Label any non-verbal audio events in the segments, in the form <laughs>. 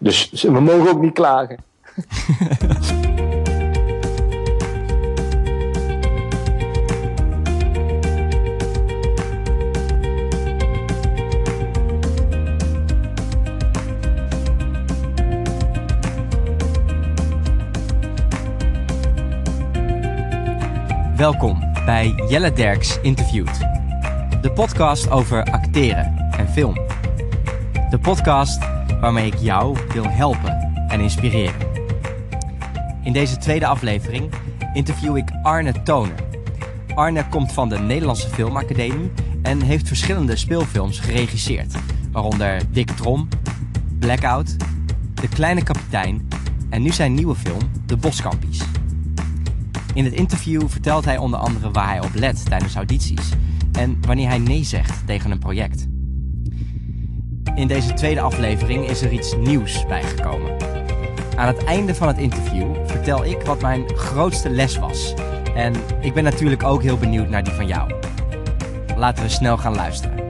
Dus we mogen ook niet klagen. Welkom bij Jelle Derks Interviewt. De podcast over acteren en film. De podcast waarmee ik jou wil helpen en inspireren. In deze tweede aflevering interview ik Arne Tonen. Arne komt van de Nederlandse Filmacademie en heeft verschillende speelfilms geregisseerd. Waaronder Dick Trom, Blackout, De Kleine Kapitein en nu zijn nieuwe film De Boskampies. In het interview vertelt hij onder andere waar hij op let tijdens audities en wanneer hij nee zegt tegen een project. In deze tweede aflevering is er iets nieuws bijgekomen. Aan het einde van het interview vertel ik wat mijn grootste les was. En ik ben natuurlijk ook heel benieuwd naar die van jou. Laten we snel gaan luisteren.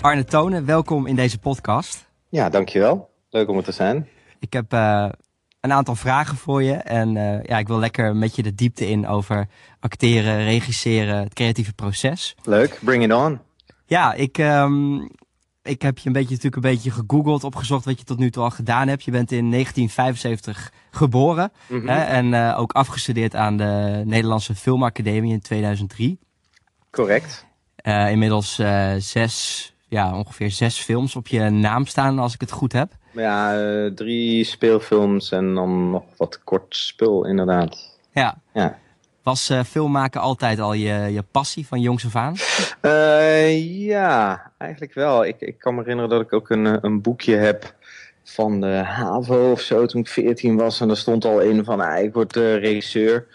Arne Tonen, welkom in deze podcast. Ja, dankjewel. Leuk om er te zijn. Ik heb uh, een aantal vragen voor je. En uh, ja, ik wil lekker met je de diepte in over acteren, regisseren, het creatieve proces. Leuk, bring it on. Ja, ik, um, ik heb je een beetje, natuurlijk een beetje gegoogeld, opgezocht wat je tot nu toe al gedaan hebt. Je bent in 1975 geboren mm -hmm. hè, en uh, ook afgestudeerd aan de Nederlandse Filmacademie in 2003. Correct. Uh, inmiddels zes, ja, ongeveer zes films op je naam staan, als ik het goed heb. Ja, drie speelfilms en dan nog wat kort spul, inderdaad. Ja. ja. Was uh, filmmaken altijd al je, je passie van jongs af aan? Uh, ja, eigenlijk wel. Ik, ik kan me herinneren dat ik ook een, een boekje heb van de HAVO of zo toen ik 14 was. En daar stond al een van, ah, ik word regisseur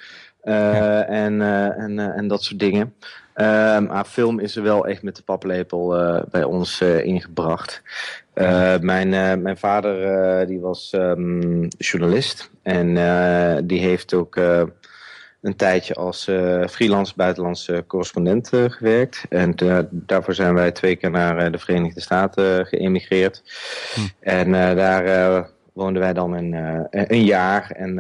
ja. en, en, en dat soort dingen. Uh, maar film is er wel echt met de paplepel bij ons uh, ingebracht. mijn, mijn vader die was um, journalist en die heeft ook een tijdje als freelance buitenlandse correspondent gewerkt. En daarvoor zijn wij twee keer naar de Verenigde Staten geëmigreerd. Hm. En daar woonden wij dan een, een jaar. En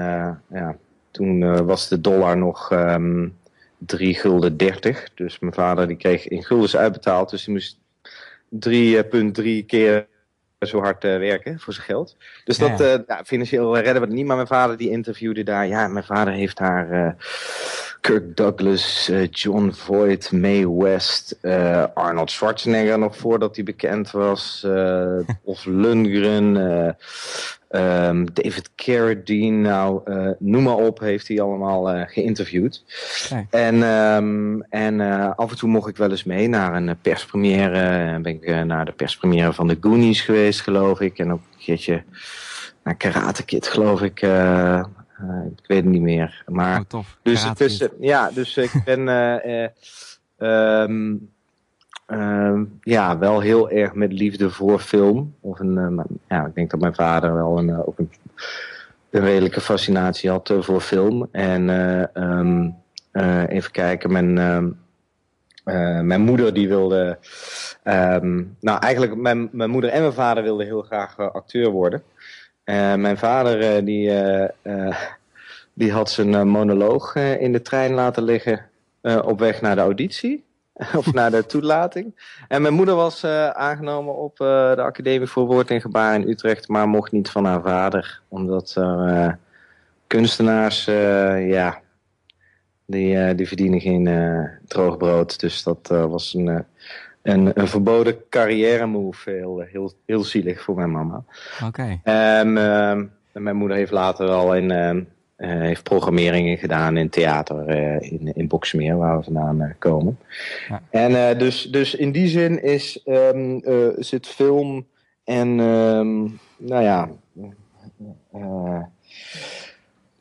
ja, toen was de dollar nog... Um, 3 gulden 30. Dus mijn vader die kreeg in guldens uitbetaald. Dus hij moest 3,3 keer zo hard uh, werken voor zijn geld. Dus dat ja. Uh, ja, financieel redden we het niet. Maar mijn vader die interviewde daar. Ja, mijn vader heeft daar uh, Kirk Douglas, John Voight, Mae West, Arnold Schwarzenegger nog voordat hij bekend was. <laughs> of Lundgren. Um, David Carradine, nou, uh, noem maar op, heeft hij allemaal uh, geïnterviewd. En, um, en uh, af en toe mocht ik wel eens mee naar een perspremière. ben ik naar de perspremière van de Goonies geweest, geloof ik. En ook een keertje naar Karate Kid, geloof ik. Ik weet het niet meer. Maar, oh, tof. Dus, ja, dus ik <laughs> ben... um, uh, ja, wel heel erg met liefde voor film. Of een, ja, ik denk dat mijn vader wel een, ook een, een, redelijke fascinatie had voor film. En um, even kijken, mijn, ehm, mijn moeder die wilde... Um, nou, eigenlijk mijn, mijn moeder en mijn vader wilden heel graag acteur worden. Mijn vader die, die had zijn monoloog in de trein laten liggen op weg naar de auditie. <laughs> of naar de toelating. En mijn moeder was aangenomen op de Academie voor Woord en Gebaar in Utrecht, maar mocht niet van haar vader. Omdat uh, kunstenaars, ja, die, die verdienen geen droog brood. Dus dat was een, een, een, verboden carrière move. Heel, heel, heel zielig voor mijn mama. Oké. Okay. en mijn moeder heeft later al in uh, heeft programmeringen gedaan in theater uh, in, in Boksmeer, waar we vandaan uh, komen. Ja. En dus, dus in die zin is, um, zit film en, um, nou ja...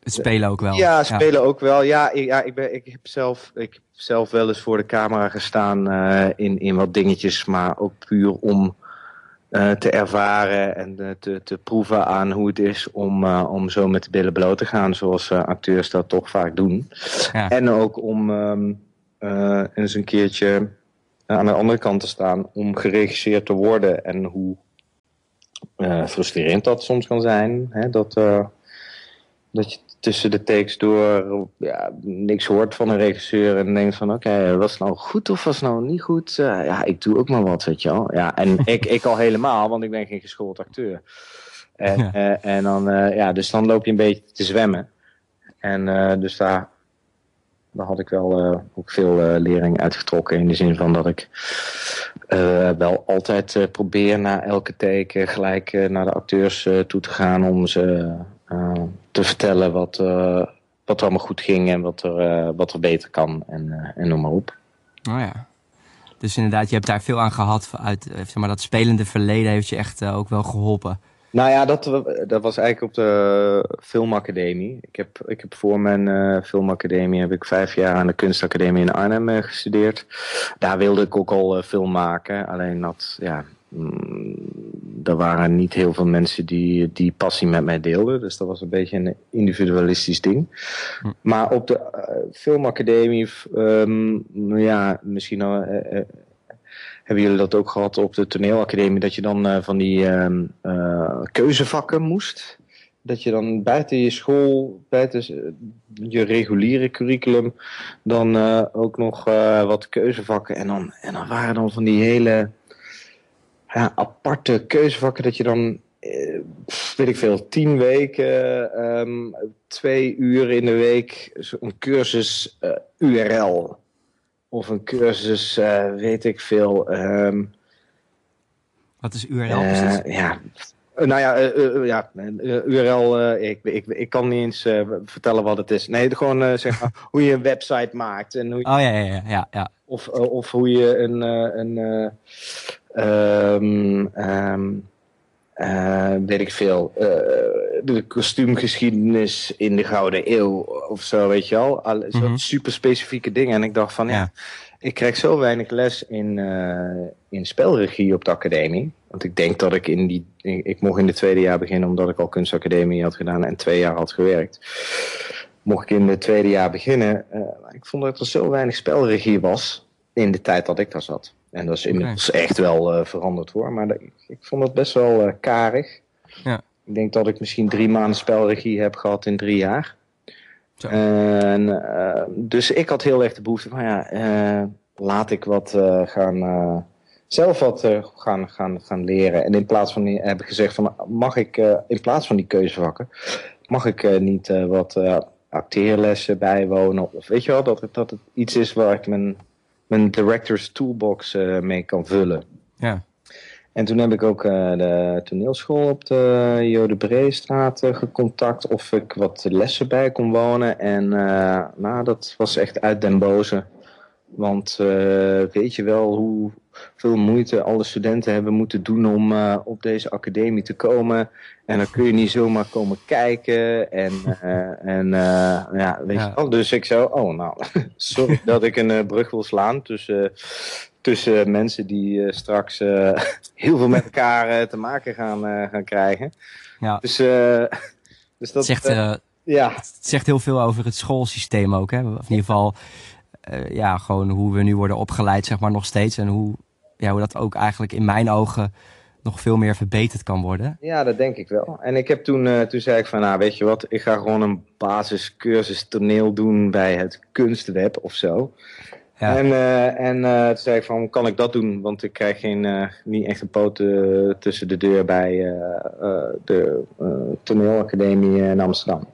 het spelen ook wel. Ja, spelen ja. ook wel. Ja, ik, ja ik, ben, ik, heb zelf, ik heb zelf wel eens voor de camera gestaan in, in wat dingetjes, maar ook puur om uh, te ervaren en uh, te, te proeven aan hoe het is om, om zo met de billen bloot te gaan, zoals acteurs dat toch vaak doen. Ja. En ook om um, eens een keertje aan de andere kant te staan om geregisseerd te worden en hoe frustrerend dat soms kan zijn. Hè? Dat, dat je tussen de takes door ja, niks hoort van een regisseur en denkt van oké, was het nou goed of was het nou niet goed? ja, ik doe ook maar wat, weet je wel. Ja, en <laughs> ik, ik al helemaal, want ik ben geen geschoold acteur. En, en dan, ja, dus dan loop je een beetje te zwemmen. En dus daar daar had ik wel ook veel lering uitgetrokken. In de zin van dat ik wel altijd probeer na elke take gelijk naar de acteurs toe te gaan om ze te vertellen wat, wat er allemaal goed ging en wat er, wat er beter kan en, en noem maar op. Oh ja. Dus inderdaad, je hebt daar veel aan gehad uit zeg maar, dat spelende verleden heeft je echt ook wel geholpen. Nou ja, dat, dat was eigenlijk op de filmacademie. Ik heb, ik heb voor mijn uh, filmacademie heb ik vijf jaar aan de kunstacademie in Arnhem uh, gestudeerd. Daar wilde ik ook al uh, film maken. Alleen dat, ja, er waren niet heel veel mensen die die passie met mij deelden. Dus dat was een beetje een individualistisch ding. Hm. Maar op de filmacademie, um, ja, misschien hebben jullie dat ook gehad op de toneelacademie, dat je dan van die uh, keuzevakken moest? Dat je dan buiten je school, buiten je reguliere curriculum, dan ook nog wat keuzevakken. En dan, en dan waren dan van die hele ja, aparte keuzevakken dat je dan weet ik veel, tien weken, um, twee uur in de week, een cursus uh, URL of een cursus, uh, weet ik veel. Um, Wat is URL precies? Uh, ja, nou ja, uh, ja URL, ik, ik, ik kan niet eens vertellen wat het is. Nee, gewoon zeg maar hoe je een website maakt. En hoe je, oh ja, ja, ja. ja. Of, of hoe je een, een um, um, uh, weet ik veel, uh, de kostuumgeschiedenis in de Gouden Eeuw of zo, weet je. Al, mm -hmm. super specifieke dingen. En ik dacht van, ja, ja ik krijg zo weinig les in, uh, in spelregie op de academie. Want ik denk dat ik in die, ik, ik mocht in het tweede jaar beginnen omdat ik al kunstacademie had gedaan en twee jaar had gewerkt. Mocht ik in het tweede jaar beginnen, ik vond dat er zo weinig spelregie was in de tijd dat ik daar zat. En dat is inmiddels okay. echt wel uh, veranderd hoor. Maar ik, ik, vond het best wel uh, karig. Ja. Ik denk dat ik misschien drie maanden spelregie heb gehad in drie jaar. Zo. En, uh, dus ik had heel erg de behoefte van ja, laat ik wat gaan, zelf wat gaan, gaan, gaan leren. En in plaats van die, heb ik gezegd van mag ik in plaats van die keuzevakken, mag ik niet wat acteerlessen bijwonen. Of weet je wel, dat het, dat het iets is waar ik mijn mijn director's toolbox uh, mee kan vullen. Ja. En toen heb ik ook uh, de toneelschool op de Jode Breestraat uh, gecontact of ik wat lessen bij kon wonen. En nou, dat was echt uit den boze. Want weet je wel hoe veel moeite alle studenten hebben moeten doen om uh, op deze academie te komen. En dan kun je niet zomaar komen kijken. En, uh, en uh, ja, weet ja. je wel. Dus ik zo, oh nou, <laughs> sorry dat ik een brug wil slaan tussen, tussen mensen die straks <laughs> heel veel met elkaar te maken gaan, gaan krijgen. Ja. Dus, <laughs> dus dat zegt, ja. het zegt heel veel over het schoolsysteem ook. Hè? Of in ieder geval uh, ja, gewoon hoe we nu worden opgeleid, zeg maar, nog steeds. En hoe, ja, hoe dat ook eigenlijk in mijn ogen nog veel meer verbeterd kan worden. Ja, dat denk ik wel. En ik heb toen, uh, toen zei ik van, nou weet je wat, ik ga gewoon een basiscursus toneel doen bij het kunstweb of zo. Ja. En, uh, en uh, toen zei ik van, kan ik dat doen? Want ik krijg geen, niet echt een poot tussen de deur bij de toneelacademie in Amsterdam.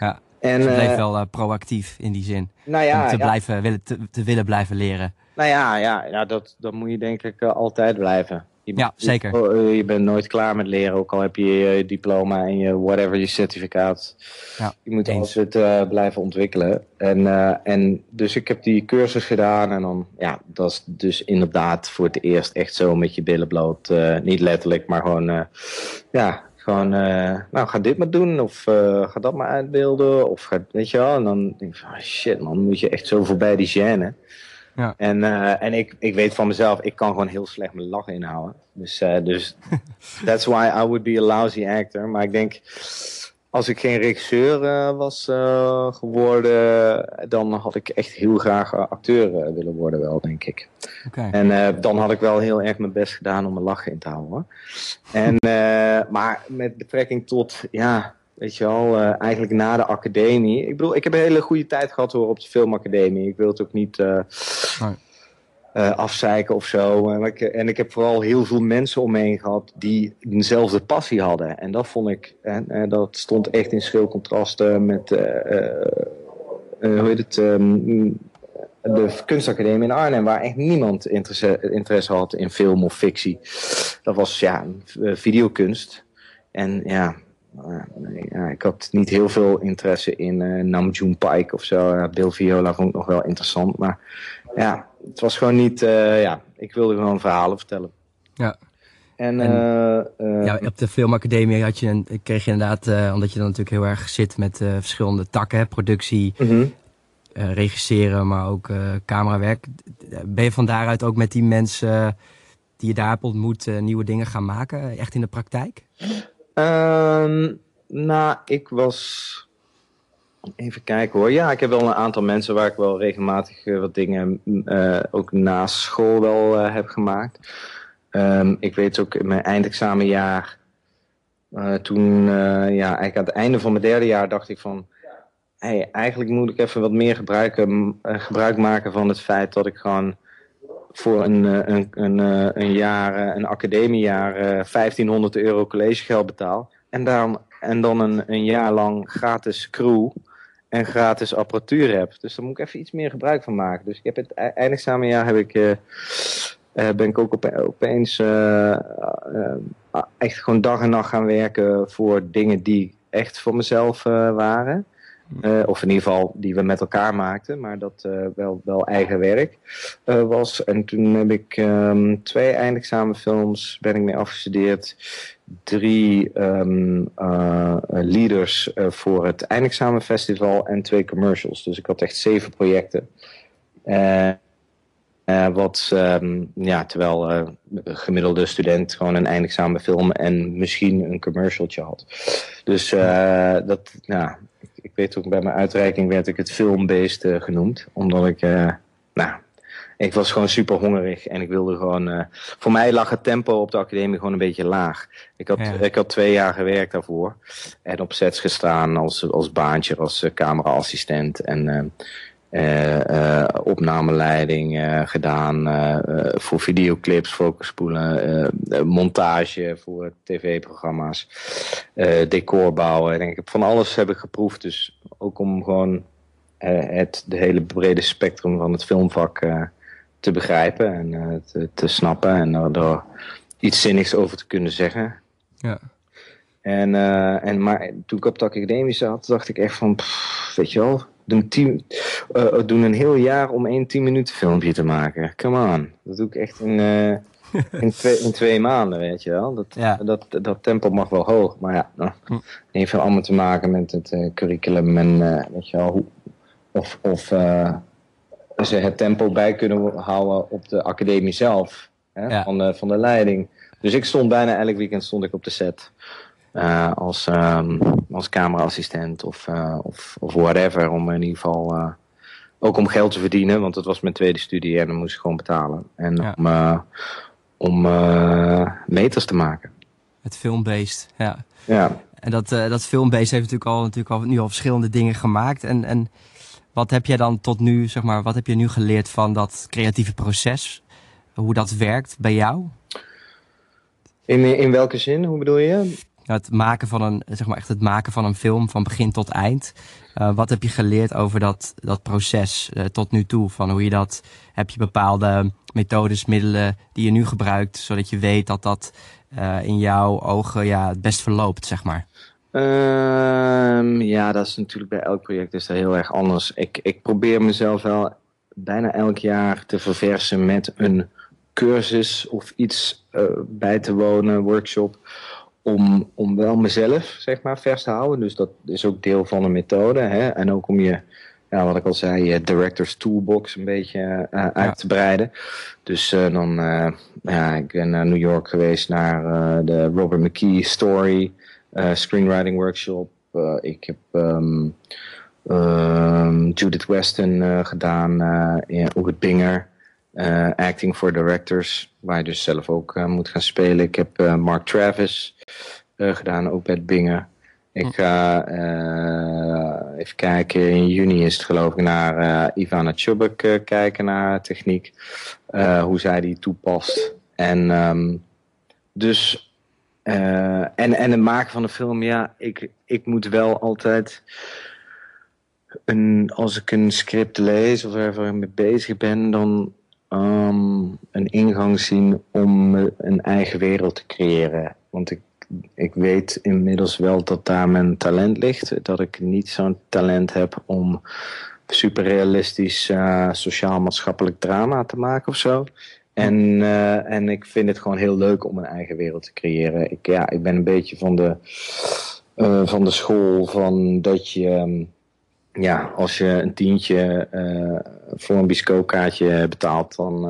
Ja, en, dus bleef wel proactief in die zin. Nou ja, om te, ja. Blijven, willen, te, te willen blijven leren. Nou ja, ja, ja dat, dat moet je denk ik uh, altijd blijven. Je, ja, zeker. Je, je, bent nooit klaar met leren, ook al heb je je diploma en je whatever, je certificaat. Ja, je moet altijd uh, blijven ontwikkelen. En, uh, en dus ik heb die cursus gedaan en dan, ja, dat is dus inderdaad voor het eerst echt zo met je billen bloot. niet letterlijk, maar gewoon, ja, gewoon, nou ga dit maar doen of ga dat maar uitbeelden of ga, weet je wel. En dan denk ik van, oh shit man, moet je echt zo voorbij die gêne. Ja. En, uh, en ik, ik weet van mezelf, ik kan gewoon heel slecht mijn lach inhouden. Dus, uh, dus <laughs> that's why I would be a lousy actor. Maar ik denk, als ik geen regisseur uh, was geworden, dan had ik echt heel graag acteur willen worden wel, denk ik. Okay. En dan had ik wel heel erg mijn best gedaan om mijn lachen in te houden. En, maar met betrekking tot, ja, weet je wel, eigenlijk na de academie. Ik bedoel, ik heb een hele goede tijd gehad hoor op de filmacademie. Ik wil het ook niet... Uh, afzeiken of zo. En ik, en ik heb vooral heel veel mensen om me heen gehad die dezelfde passie hadden. En dat vond ik, en, en dat stond echt in schil contrasten met, hoe heet het, um, de kunstacademie in Arnhem, waar echt niemand interesse, interesse had in film of fictie. Dat was ja, videokunst. En ja, ja, ik had niet heel veel interesse in uh, Namjoon Pike of zo. Bill Viola vond ik nog wel interessant, maar ja, het was gewoon niet, uh, ja, ik wilde gewoon verhalen vertellen. Ja. En, en uh, ja, op de filmacademie had je een, kreeg je inderdaad, omdat je dan natuurlijk heel erg zit met verschillende takken, productie, uh regisseren, maar ook camerawerk. Ben je van daaruit ook met die mensen die je daar hebt ontmoet nieuwe dingen gaan maken, echt in de praktijk? Ehm, nou, ik was Even kijken hoor. Ja, ik heb wel een aantal mensen waar ik wel regelmatig uh, wat dingen uh, ook na school wel uh, heb gemaakt. Um, ik weet ook in mijn eindexamenjaar, toen ja, eigenlijk aan het einde van mijn derde jaar dacht ik van... Hey, eigenlijk moet ik even wat meer gebruik maken van het feit dat ik gewoon voor een, een, een, een jaar, een academiejaar, 1500 euro collegegeld betaal. En dan, en dan een, een jaar lang gratis crew en gratis apparatuur heb. Dus daar moet ik even iets meer gebruik van maken. Dus ik heb het e-, eindexamenjaar heb ik, ben ik ook opeens echt gewoon dag en nacht gaan werken voor dingen die echt voor mezelf waren. Of in ieder geval die we met elkaar maakten, maar dat wel, wel eigen werk was. En toen heb ik um, twee eindexamenfilms ben ik mee afgestudeerd drie uh, leaders uh, voor het eindexamenfestival en twee commercials. Dus ik had echt zeven projecten. Uh, wat, um, ja, terwijl een gemiddelde student gewoon een eindexamenfilm en misschien een commercialtje had. Dus dat, ja, ik, weet ook bij mijn uitreiking werd ik het filmbeest genoemd. Omdat ik, nou, ik was gewoon super hongerig en ik wilde gewoon... Uh, voor mij lag het tempo op de academie gewoon een beetje laag. Ik had, ik had twee jaar gewerkt daarvoor. En op sets gestaan als, als baantje, als cameraassistent. En opnameleiding gedaan voor videoclips, focuspoelen, montage voor tv-programma's, decor bouwen. En ik van alles heb ik geproefd. Dus ook om gewoon het de hele brede spectrum van het filmvak te begrijpen en uh, te, te, snappen en er, iets zinnigs over te kunnen zeggen. Ja. En, uh, en, maar toen ik op de academie zat, dacht ik echt van, pff, weet je wel, doen, tien, uh, doen een heel jaar om één tien minuten filmpje te maken. Come on. Dat doe ik echt in, in, twee, in twee maanden, weet je wel. Dat, ja. dat, dat tempo mag wel hoog, maar ja, nou, hm. allemaal te maken met het curriculum en weet je wel, hoe, of, of ze het tempo bij kunnen houden op de academie zelf. Hè, van, de, van de leiding. Dus ik stond bijna elk weekend stond ik op de set. Uh, als, um, als cameraassistent of, uh, of, of whatever. Om in ieder geval uh, ook om geld te verdienen. Want het was mijn tweede studie en dan moest ik gewoon betalen. En ja. om, om meters te maken. Het filmbeest, ja. ja. En dat, dat filmbeest heeft natuurlijk al, natuurlijk al, nu al verschillende dingen gemaakt. En, en wat heb jij dan tot nu, zeg maar, wat heb je nu geleerd van dat creatieve proces? Hoe dat werkt bij jou? In, in welke zin? Hoe bedoel je? Het maken van een, zeg maar echt het maken van een film van begin tot eind. Uh, wat heb je geleerd over dat, dat proces uh, tot nu toe? Van hoe je dat, heb je bepaalde methodes, middelen die je nu gebruikt, zodat je weet dat dat uh, in jouw ogen ja, het best verloopt, zeg maar? Um, ja, dat is natuurlijk bij elk project is dat heel erg anders. Ik, ik probeer mezelf wel bijna elk jaar te verversen met een cursus of iets bij te wonen, workshop, om, om wel mezelf, zeg maar, vers te houden. Dus dat is ook deel van de methode. Hè? En ook om je, ja, wat ik al zei, je director's toolbox een beetje uh, uit te breiden. Dus uh, dan, ja, ik ben naar New York geweest naar de Robert McKee story screenwriting workshop. ik heb ehm, ehm, Judith Weston gedaan, in Oegert Binger. Acting for Directors, waar je dus zelf ook moet gaan spelen. Ik heb Mark Travis gedaan, ook bij Binger. Ik ga even kijken, in juni is het geloof ik naar Ivana Chubuk uh, kijken naar techniek. hoe zij die toepast. En um, dus, en, en het maken van de film, ja, ik, ik moet wel altijd, een, als ik een script lees of er mee bezig ben, dan um, een ingang zien om een eigen wereld te creëren. Want ik ik weet inmiddels wel dat daar mijn talent ligt. Dat ik niet zo'n talent heb om superrealistisch uh, sociaal-maatschappelijk drama te maken of zo. En, uh, en ik vind het gewoon heel leuk om een eigen wereld te creëren. Ik, ja, ik ben een beetje van de, uh, van de school van dat je, um, ja, als je een tientje voor een biscokaartje betaalt, dan,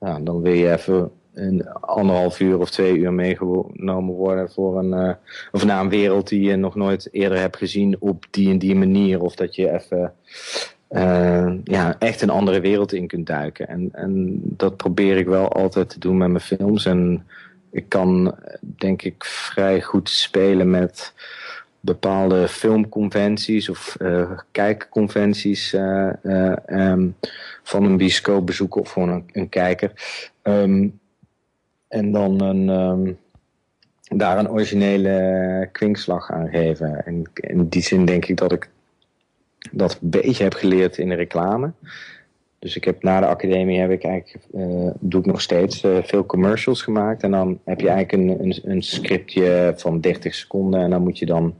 ja, dan wil je even een anderhalf uur of twee uur meegenomen worden voor een, uh, of naar een wereld die je nog nooit eerder hebt gezien op die en die manier. Of dat je even ja, echt een andere wereld in kunt duiken. En, en dat probeer ik wel altijd te doen met mijn films. En ik kan denk ik vrij goed spelen met bepaalde filmconventies of uh, kijkconventies uh, uh, um, van een bioscoopbezoek of gewoon een, een kijker. Um, en dan een, um, daar een originele kwinkslag aan geven. En in die zin denk ik dat ik dat een beetje heb geleerd in de reclame. Dus ik heb na de academie heb ik eigenlijk, uh, doe ik nog steeds uh, veel commercials gemaakt. En dan heb je eigenlijk een, een, een, scriptje van 30 seconden. En dan moet je dan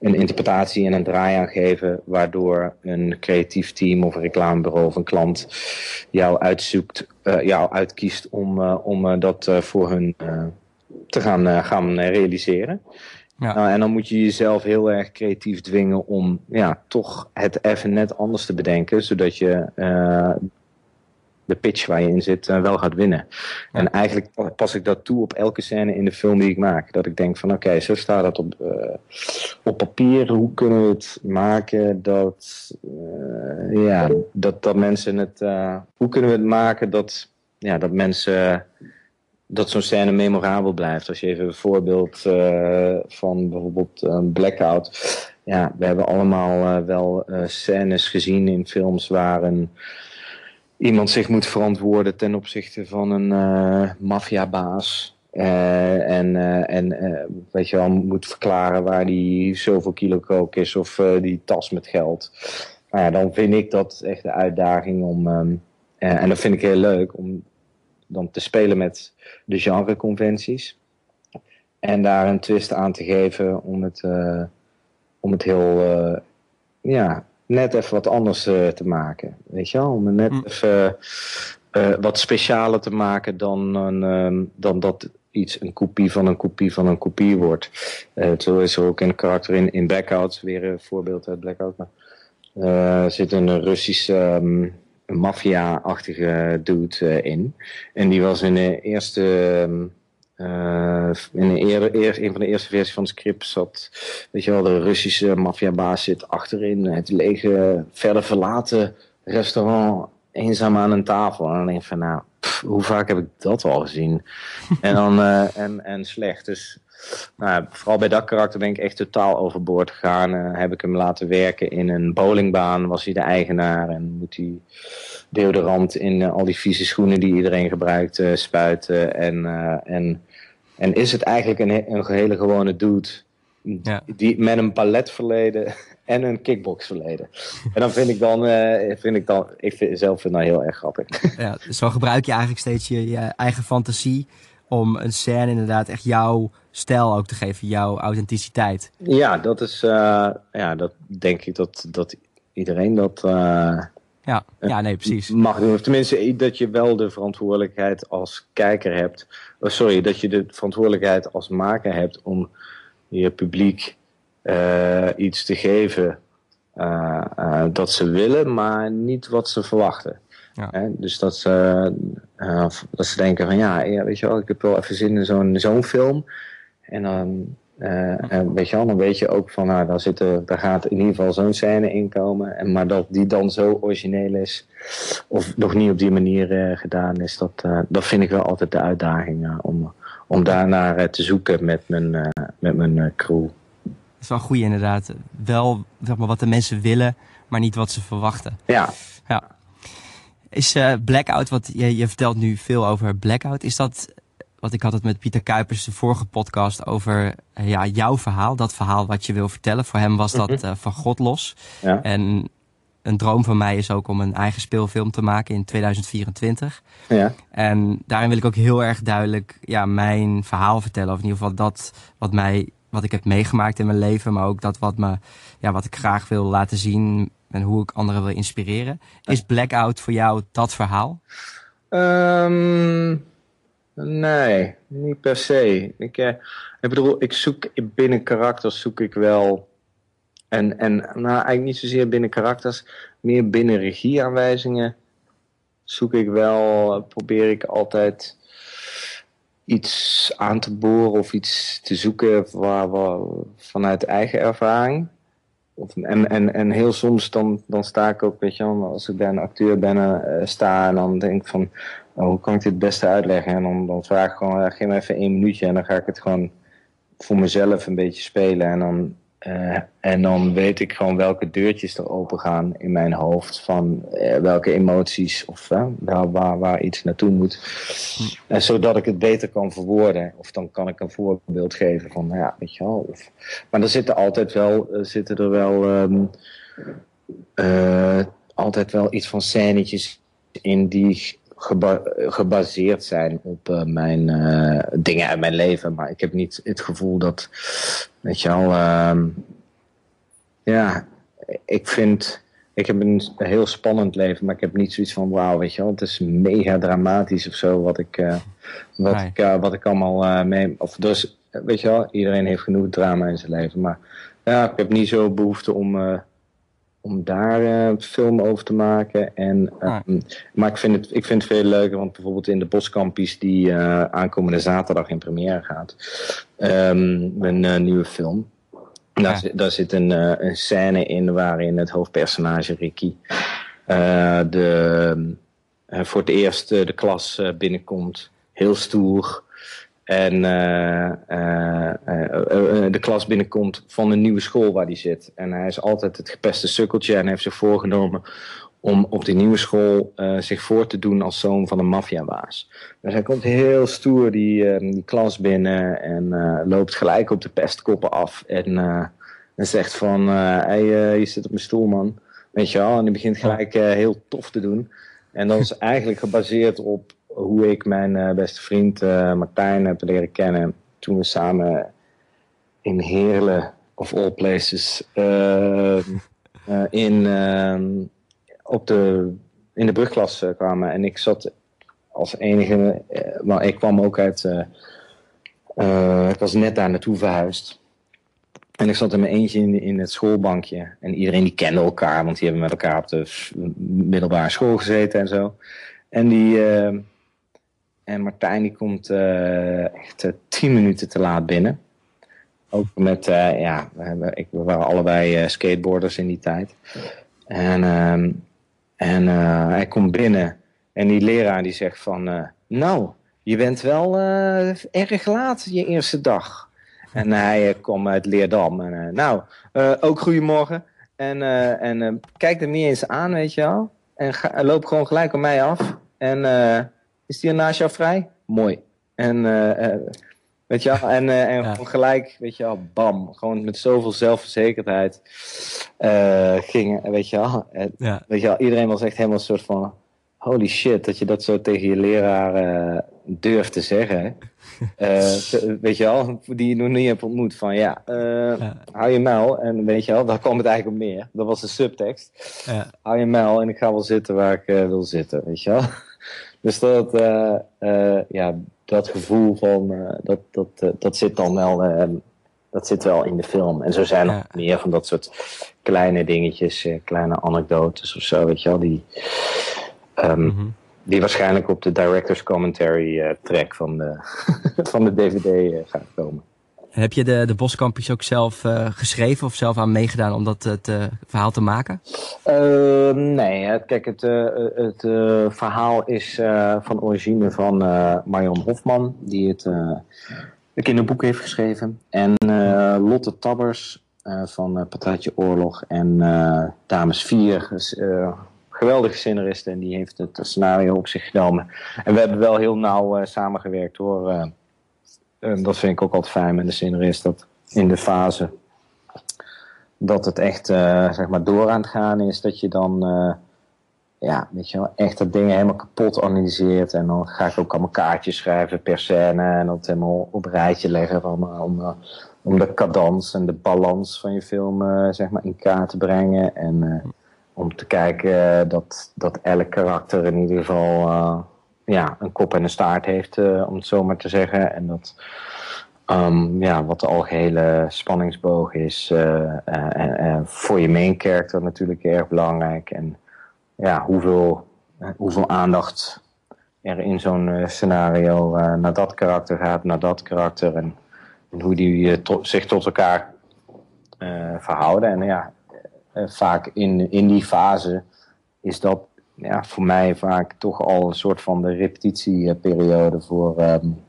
een interpretatie en een draai aan geven. Waardoor een creatief team of een reclamebureau of een klant jou uitzoekt, uh, jou uitkiest om, om dat voor hun te gaan, gaan realiseren. Ja. Nou, en dan moet je jezelf heel erg creatief dwingen om ja, toch het even net anders te bedenken, zodat je uh, de pitch waar je in zit uh, wel gaat winnen. En eigenlijk pas ik dat toe op elke scène in de film die ik maak. Dat ik denk van oké, okay, zo staat dat op, uh, op papier. Hoe kunnen we het maken dat, ja, dat, dat mensen het... hoe kunnen we het maken dat, ja, dat mensen dat zo'n scène memorabel blijft. Als je even een voorbeeld uh, van bijvoorbeeld een Blackout. Ja, we hebben allemaal uh, wel uh, scènes gezien in films waar een, iemand zich moet verantwoorden ten opzichte van een maffiabaas. en en weet je wel, moet verklaren waar die zoveel kilo kook is of die tas met geld. Nou ja, dan vind ik dat echt de uitdaging om. Um, en dat vind ik heel leuk om dan te spelen met de genreconventies. En daar een twist aan te geven om het, uh, om het heel, uh, ja, net even wat anders uh, te maken. Weet je wel? Om het net mm. even wat specialer te maken dan, um, dan dat iets een kopie van een kopie van een kopie wordt. zo is er ook een karakter in, in Blackout, weer een voorbeeld uit Blackout. Maar, zit een Russische... Um, een maffia-achtige dude uh, in. En die was in de eerste. Uh, in de eer, een van de eerste versies van het script zat, weet je wel, de Russische maffiabaas zit achterin het lege, verder verlaten restaurant eenzaam aan een tafel. En dan denk ik van, nou, hoe vaak heb ik dat al gezien? en dan, en, en slecht. Dus nou, vooral bij dat karakter ben ik echt totaal overboord gegaan. Uh, heb ik hem laten werken in een bowlingbaan, was hij de eigenaar. En moet hij deodorant in uh, al die vieze schoenen die iedereen gebruikt uh, spuiten. En, en, en is het eigenlijk een, een hele gewone dude ja. die, met een paletverleden <laughs> en een kickboxverleden. en dan vind ik dan, vind ik dan, ik vind, zelf vind dat heel erg grappig. <laughs> ja, zo gebruik je eigenlijk steeds je, je eigen fantasie om een scène inderdaad echt jouw stijl ook te geven, jouw authenticiteit. Ja, dat is, uh, ja, dat denk ik dat, dat iedereen dat uh, ja, ja, nee, precies. mag doen. Of tenminste, dat je wel de verantwoordelijkheid als kijker hebt. Oh, sorry, dat je de verantwoordelijkheid als maker hebt om je publiek uh, iets te geven dat ze willen, maar niet wat ze verwachten. Ja. Hè? Dus dat ze, dat ze denken van ja, ja, weet je wel, ik heb wel even zin in zo'n zo'n film. En dan, en weet je dan weet je ook van, nou, daar, zitten, daar gaat in ieder geval zo'n scène in komen. En, maar dat die dan zo origineel is, of nog niet op die manier uh, gedaan is, dat, uh, dat vind ik wel altijd de uitdaging om, om daarnaar te zoeken met mijn, met mijn crew. Dat is wel goed inderdaad. Wel zeg maar, wat de mensen willen, maar niet wat ze verwachten. Ja. ja. Is Blackout, wat je, je vertelt nu veel over Blackout, is dat want ik had het met Pieter Kuipers, de vorige podcast, over eh, ja, jouw verhaal. Dat verhaal wat je wil vertellen. Voor hem was dat mhm. eh, van God los. Ja. En een droom van mij is ook om een eigen speelfilm te maken in 2024. Ja. En daarin wil ik ook heel erg duidelijk ja, mijn verhaal vertellen. Of in ieder geval dat wat, mij, wat ik heb meegemaakt in mijn leven. Maar ook dat wat, me, ja, wat ik graag wil laten zien en hoe ik anderen wil inspireren. Is Blackout voor jou dat verhaal? Um... Nee, niet per se. Ik, eh, ik bedoel, ik zoek binnen karakters zoek ik wel. En, en nou, eigenlijk niet zozeer binnen karakters, meer binnen regieaanwijzingen zoek ik wel, probeer ik altijd iets aan te boren of iets te zoeken waar, vanuit eigen ervaring. Of, en, en, en heel soms dan, dan sta ik ook, weet je als ik bij een acteur ben, uh, sta en dan denk ik van, oh, hoe kan ik dit het beste uitleggen? En dan, dan vraag ik gewoon, geef me even één minuutje en dan ga ik het gewoon voor mezelf een beetje spelen. En dan, uh, en dan weet ik gewoon welke deurtjes er open gaan in mijn hoofd van uh, welke emoties of waar, waar, waar, iets naartoe moet. En zodat ik het beter kan verwoorden. Of dan kan ik een voorbeeld geven van, nou ja, weet je wel. Of, maar er zitten altijd wel, zitten er wel um, altijd wel iets van scènetjes in die gebaseerd zijn op uh, mijn uh, dingen uit mijn leven. Maar ik heb niet het gevoel dat, weet je wel, uh, ja, ik vind, ik heb een heel spannend leven, maar ik heb niet zoiets van, wauw, weet je wel, het is mega dramatisch of zo wat ik, uh, wat, nee. ik wat ik allemaal mee, of dus, weet je wel, iedereen heeft genoeg drama in zijn leven, maar ja, ik heb niet zo behoefte om om daar uh, film over te maken. En, uh, Maar ik vind, het, ik vind het veel leuker, want bijvoorbeeld in de Boskampies die uh, aankomende zaterdag in première gaat, um, een nieuwe film. Ja. Daar, daar, zit een, een scène in waarin het hoofdpersonage Ricky de, voor het eerst de klas binnenkomt. Heel stoer. En uh, uh, de klas binnenkomt van een nieuwe school waar hij zit. En hij is altijd het gepeste sukkeltje en heeft zich voorgenomen om op die nieuwe school zich voor te doen als zoon van een maffiabaas. Dus hij komt heel stoer die, die klas binnen en loopt gelijk op de pestkoppen af. En, en zegt van, hey, je zit op mijn stoel man. Weet je wel, en hij begint gelijk heel tof te doen. En dat is eigenlijk gebaseerd op hoe ik mijn uh, beste vriend uh, Martijn heb leren kennen toen we samen in Heerlen, of all places, uh, <laughs> in, ehm, op de, in de brugklas kwamen. En ik zat als enige, maar ik kwam ook uit, ik was net daar naartoe verhuisd. En ik zat in mijn eentje in, in het schoolbankje. En iedereen die kende elkaar, want die hebben met elkaar op de middelbare school gezeten en zo. En die, en Martijn die komt uh, echt uh, tien minuten te laat binnen. Ook met, uh, ja, we, waren allebei skateboarders in die tijd. En, ehm, en hij komt binnen en die leraar die zegt van, nou, je bent wel erg laat je eerste dag. En hij kwam uit Leerdam. En, nou, ook goedemorgen. En, en kijk hem niet eens aan, weet je wel. En loop gewoon gelijk op mij af. En is die naast jou vrij? Mooi. En, uh, weet je wel, en, uh, en gelijk, weet je wel, bam. Gewoon met zoveel zelfverzekerdheid uh, gingen, weet je wel. ja. Weet je wel, iedereen was echt helemaal een soort van, holy shit, dat je dat zo tegen je leraar durft te zeggen. <laughs> weet je wel, die je nog niet hebt ontmoet. Van ja, ja, hou je muil. En weet je wel, daar kwam het eigenlijk op neer. Dat was de subtekst. Ja. Hou je muil en ik ga wel zitten waar ik wil zitten, weet je wel. Dus dat, uh, uh, ja, dat gevoel van, uh, dat, dat, dat zit dan wel, dat zit wel in de film. En zo zijn er ja. meer van dat soort kleine dingetjes, kleine anekdotes of zo, weet je wel, die, um, mm -hmm. die waarschijnlijk op de director's commentary track van de, <laughs> van de DVD gaan komen. Heb je de, de Boskampjes ook zelf uh, geschreven of zelf aan meegedaan om dat uh, verhaal te maken? Uh, nee, kijk, het, het verhaal is van origine van Marion Hofman, die het kinderboek heeft geschreven. En Lotte Tabbers van Patraatje Oorlog en Dames 4, dus, geweldige scenariste, en die heeft het scenario op zich genomen. En we hebben wel heel nauw samengewerkt hoor en dat vind ik ook altijd fijn met de scenarist, dat in de fase dat het echt uh, zeg maar door aan het gaan is, dat je dan uh, ja, weet je wel, echt dat dingen helemaal kapot analyseert. En dan ga ik ook allemaal kaartjes schrijven per scène en dat helemaal op rijtje leggen van, uh, om, om de cadans en de balans van je film zeg maar in kaart te brengen. En om te kijken dat, dat elk karakter in ieder geval ja, een kop en een staart heeft, uh, om het zo maar te zeggen. En dat um, ja, wat de algehele spanningsboog is uh, voor je main character natuurlijk erg belangrijk. En ja, hoeveel, hoeveel aandacht er in zo'n scenario naar dat karakter gaat, naar dat karakter. En, en hoe die zich tot elkaar verhouden. En ja, vaak in, in die fase is dat ja, voor mij vaak toch al een soort van de repetitieperiode voor, um,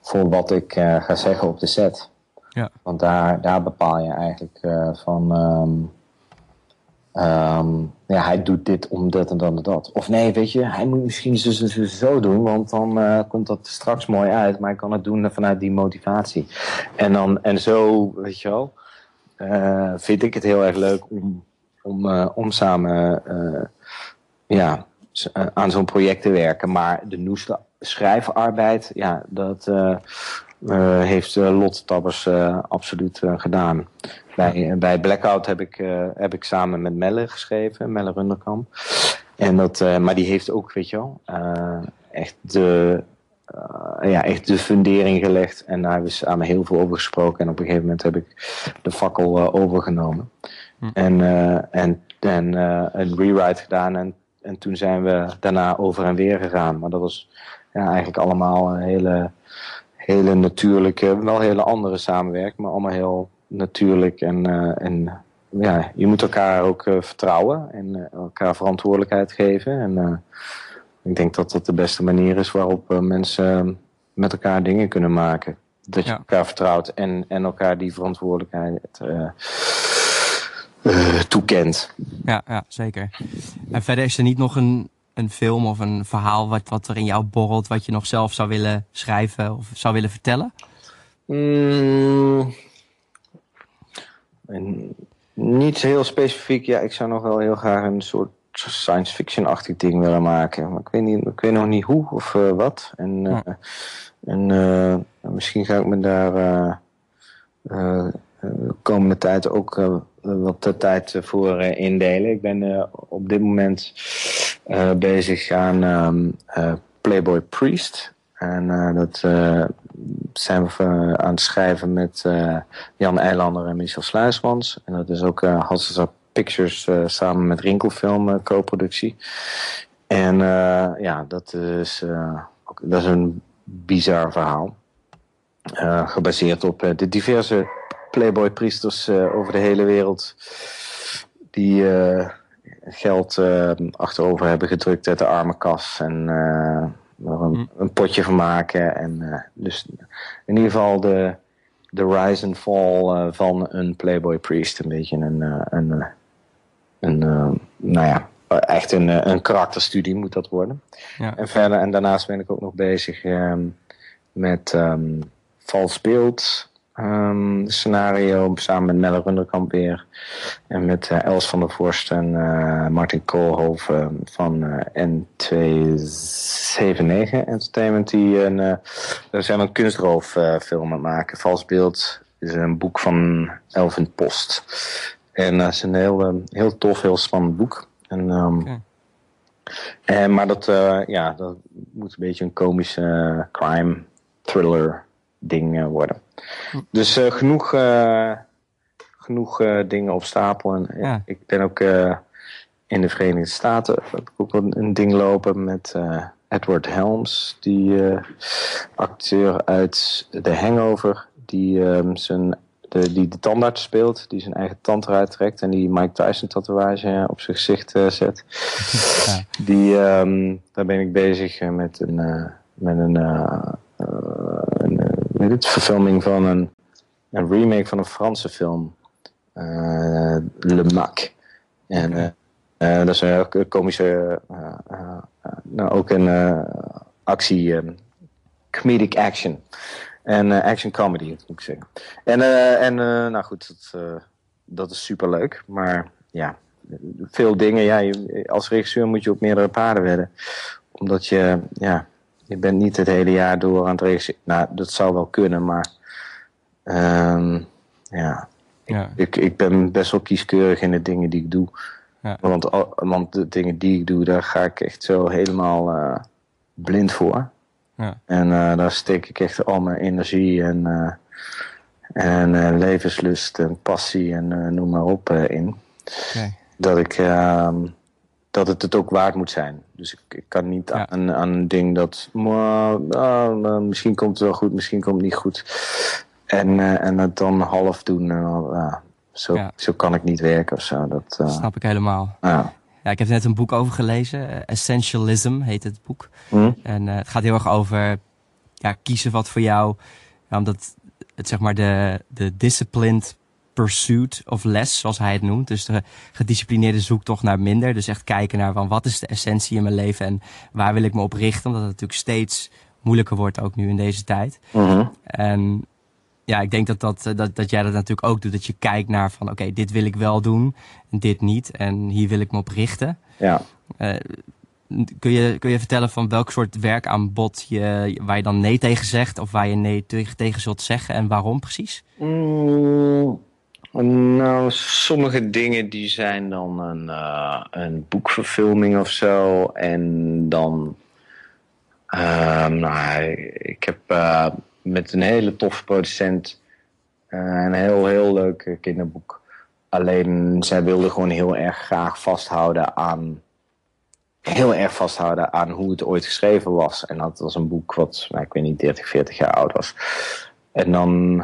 voor wat ik uh, ga zeggen op de set. Ja. Want daar, daar bepaal je eigenlijk uh, van. Um, um, ja, hij doet dit om dat en dan dat. Of nee, weet je, hij moet misschien zo, zo, zo doen, want dan uh, komt dat straks mooi uit. Maar hij kan het doen vanuit die motivatie. En, dan, en zo, weet je wel, vind ik het heel erg leuk om om, uh, om samen uh, ja, uh, aan zo'n project te werken. Maar de noeste schrijfarbeid, ja, dat heeft Lotte Tabbers absoluut gedaan. Bij, bij Blackout heb ik, heb ik samen met Melle geschreven, Melle Runderkamp. En dat, maar die heeft ook, weet je wel, echt de, ja, echt de fundering gelegd. En daar hebben ze aan me heel veel over gesproken. En op een gegeven moment heb ik de fakkel overgenomen. Hm. En, uh, en, en een rewrite gedaan. En, en toen zijn we daarna over en weer gegaan. Maar dat was ja, eigenlijk allemaal een hele, hele natuurlijke, wel hele andere samenwerking. Maar allemaal heel natuurlijk. En, en ja, je moet elkaar ook vertrouwen. En elkaar verantwoordelijkheid geven. En ik denk dat dat de beste manier is waarop mensen met elkaar dingen kunnen maken. Dat je elkaar vertrouwt en, en elkaar die verantwoordelijkheid uh, uh, toekent. Ja, ja, zeker. En verder is er niet nog een, een film of een verhaal wat, wat er in jou borrelt, wat je nog zelf zou willen schrijven of zou willen vertellen? Mm, niet heel specifiek. Ja, ik zou nog wel heel graag een soort science fiction-achtig ding willen maken. Maar ik weet, niet, ik weet nog niet hoe of uh, wat. En, uh, ja. en uh, misschien ga ik me daar de komende tijd ook wat de tijd voor indelen. Ik ben op dit moment bezig aan um, Playboy Priest. En dat zijn we aan het schrijven met Jan Eilander en Michel Sluismans. En dat is ook uh, Pictures samen met Rinkelfilm co-productie. En ja, dat is, dat is een bizar verhaal. gebaseerd op de diverse Playboy-priesters over de hele wereld. Die geld achterover hebben gedrukt uit de arme kas. En er een, hm. een, potje van maken. En dus in ieder geval de de rise and fall van een Playboy Priest. Een beetje een, een, een, nou ja, echt een, eh, een karakterstudie moet dat worden. Ja. En verder, en daarnaast ben ik ook nog bezig um, met um, vals beeld. Um, scenario samen met Nelle Runderkamp weer. En met uh, Els van der Vorst en uh, Martin Koolhoven van uh, N279 Entertainment. Die een, uh, zijn een kunstrooffilm aan het maken. Vals beeld is een boek van Elvin Post. En dat is een heel, ehm, heel tof, heel spannend boek. En, um, en, maar dat, ja, dat moet een beetje een komische crime thriller ding uh, worden. Hm. Dus genoeg, genoeg dingen op stapel. En ja. ik ben ook in de Verenigde Staten heb ik ook een, een ding lopen met Edward Helms, die acteur uit The Hangover, die um, zijn de, die de tandarts speelt, die zijn eigen tand eruit trekt en die Mike Tyson tatoeage op zijn gezicht zet. <laughs> Ja. Die, um, daar ben ik bezig met een, met een, een het, verfilming van een, een remake van een Franse film. Le Mac. En uh, dat is een komische, uh, nou ook een actie, um, comedic action. En action comedy, moet ik zeggen. En, en nou goed, dat, dat is super leuk. Maar ja, veel dingen, ja, je, als regisseur moet je op meerdere paarden wedden. Omdat je, ja, je bent niet het hele jaar door aan het regisseren. Nou, dat zou wel kunnen, maar um, ja, ja. Ik, ik ben best wel kieskeurig in de dingen die ik doe. Ja. Want, want de dingen die ik doe, daar ga ik echt zo helemaal uh, blind voor. Ja. En uh, daar steek ik echt al mijn energie en, uh, en levenslust en passie en noem maar op in. Okay. Dat, ik, ehm, dat het het ook waard moet zijn. Dus ik, ik kan niet ja. aan, aan een ding dat misschien komt het wel goed, misschien komt het niet goed. En, en het dan half doen. Zo, zo kan ik niet werken of zo. Dat uh... snap ik helemaal. Ja. Ja, ik heb net een boek over gelezen. Eh, Essentialism heet het boek. Hm? En het gaat heel erg over ja, kiezen wat voor jou. Omdat het zeg maar de, de disciplined pursuit of less, zoals hij het noemt. Dus de gedisciplineerde zoektocht naar minder. Dus echt kijken naar van wat is de essentie in mijn leven en waar wil ik me op richten. Omdat het natuurlijk steeds moeilijker wordt, ook nu in deze tijd. Mm En ja, ik denk dat, dat, dat, dat jij dat natuurlijk ook doet. Dat je kijkt naar van oké, dit wil ik wel doen en dit niet. En hier wil ik me op richten. Ja. Uh, kun, je, kun je vertellen van welk soort werkaanbod je, waar je dan nee tegen zegt? Of waar je nee tegen, tegen zult zeggen en waarom precies? Mm, nou, sommige dingen die zijn dan een, uh, een boekverfilming of zo. En dan... Uh, nou, ik heb met een hele toffe producent. Uh, een heel, heel leuk kinderboek. Alleen zij wilde gewoon heel erg graag vasthouden aan. Heel erg vasthouden aan hoe het ooit geschreven was. En dat was een boek wat, nou, ik weet niet, 30, 40 jaar oud was. En dan,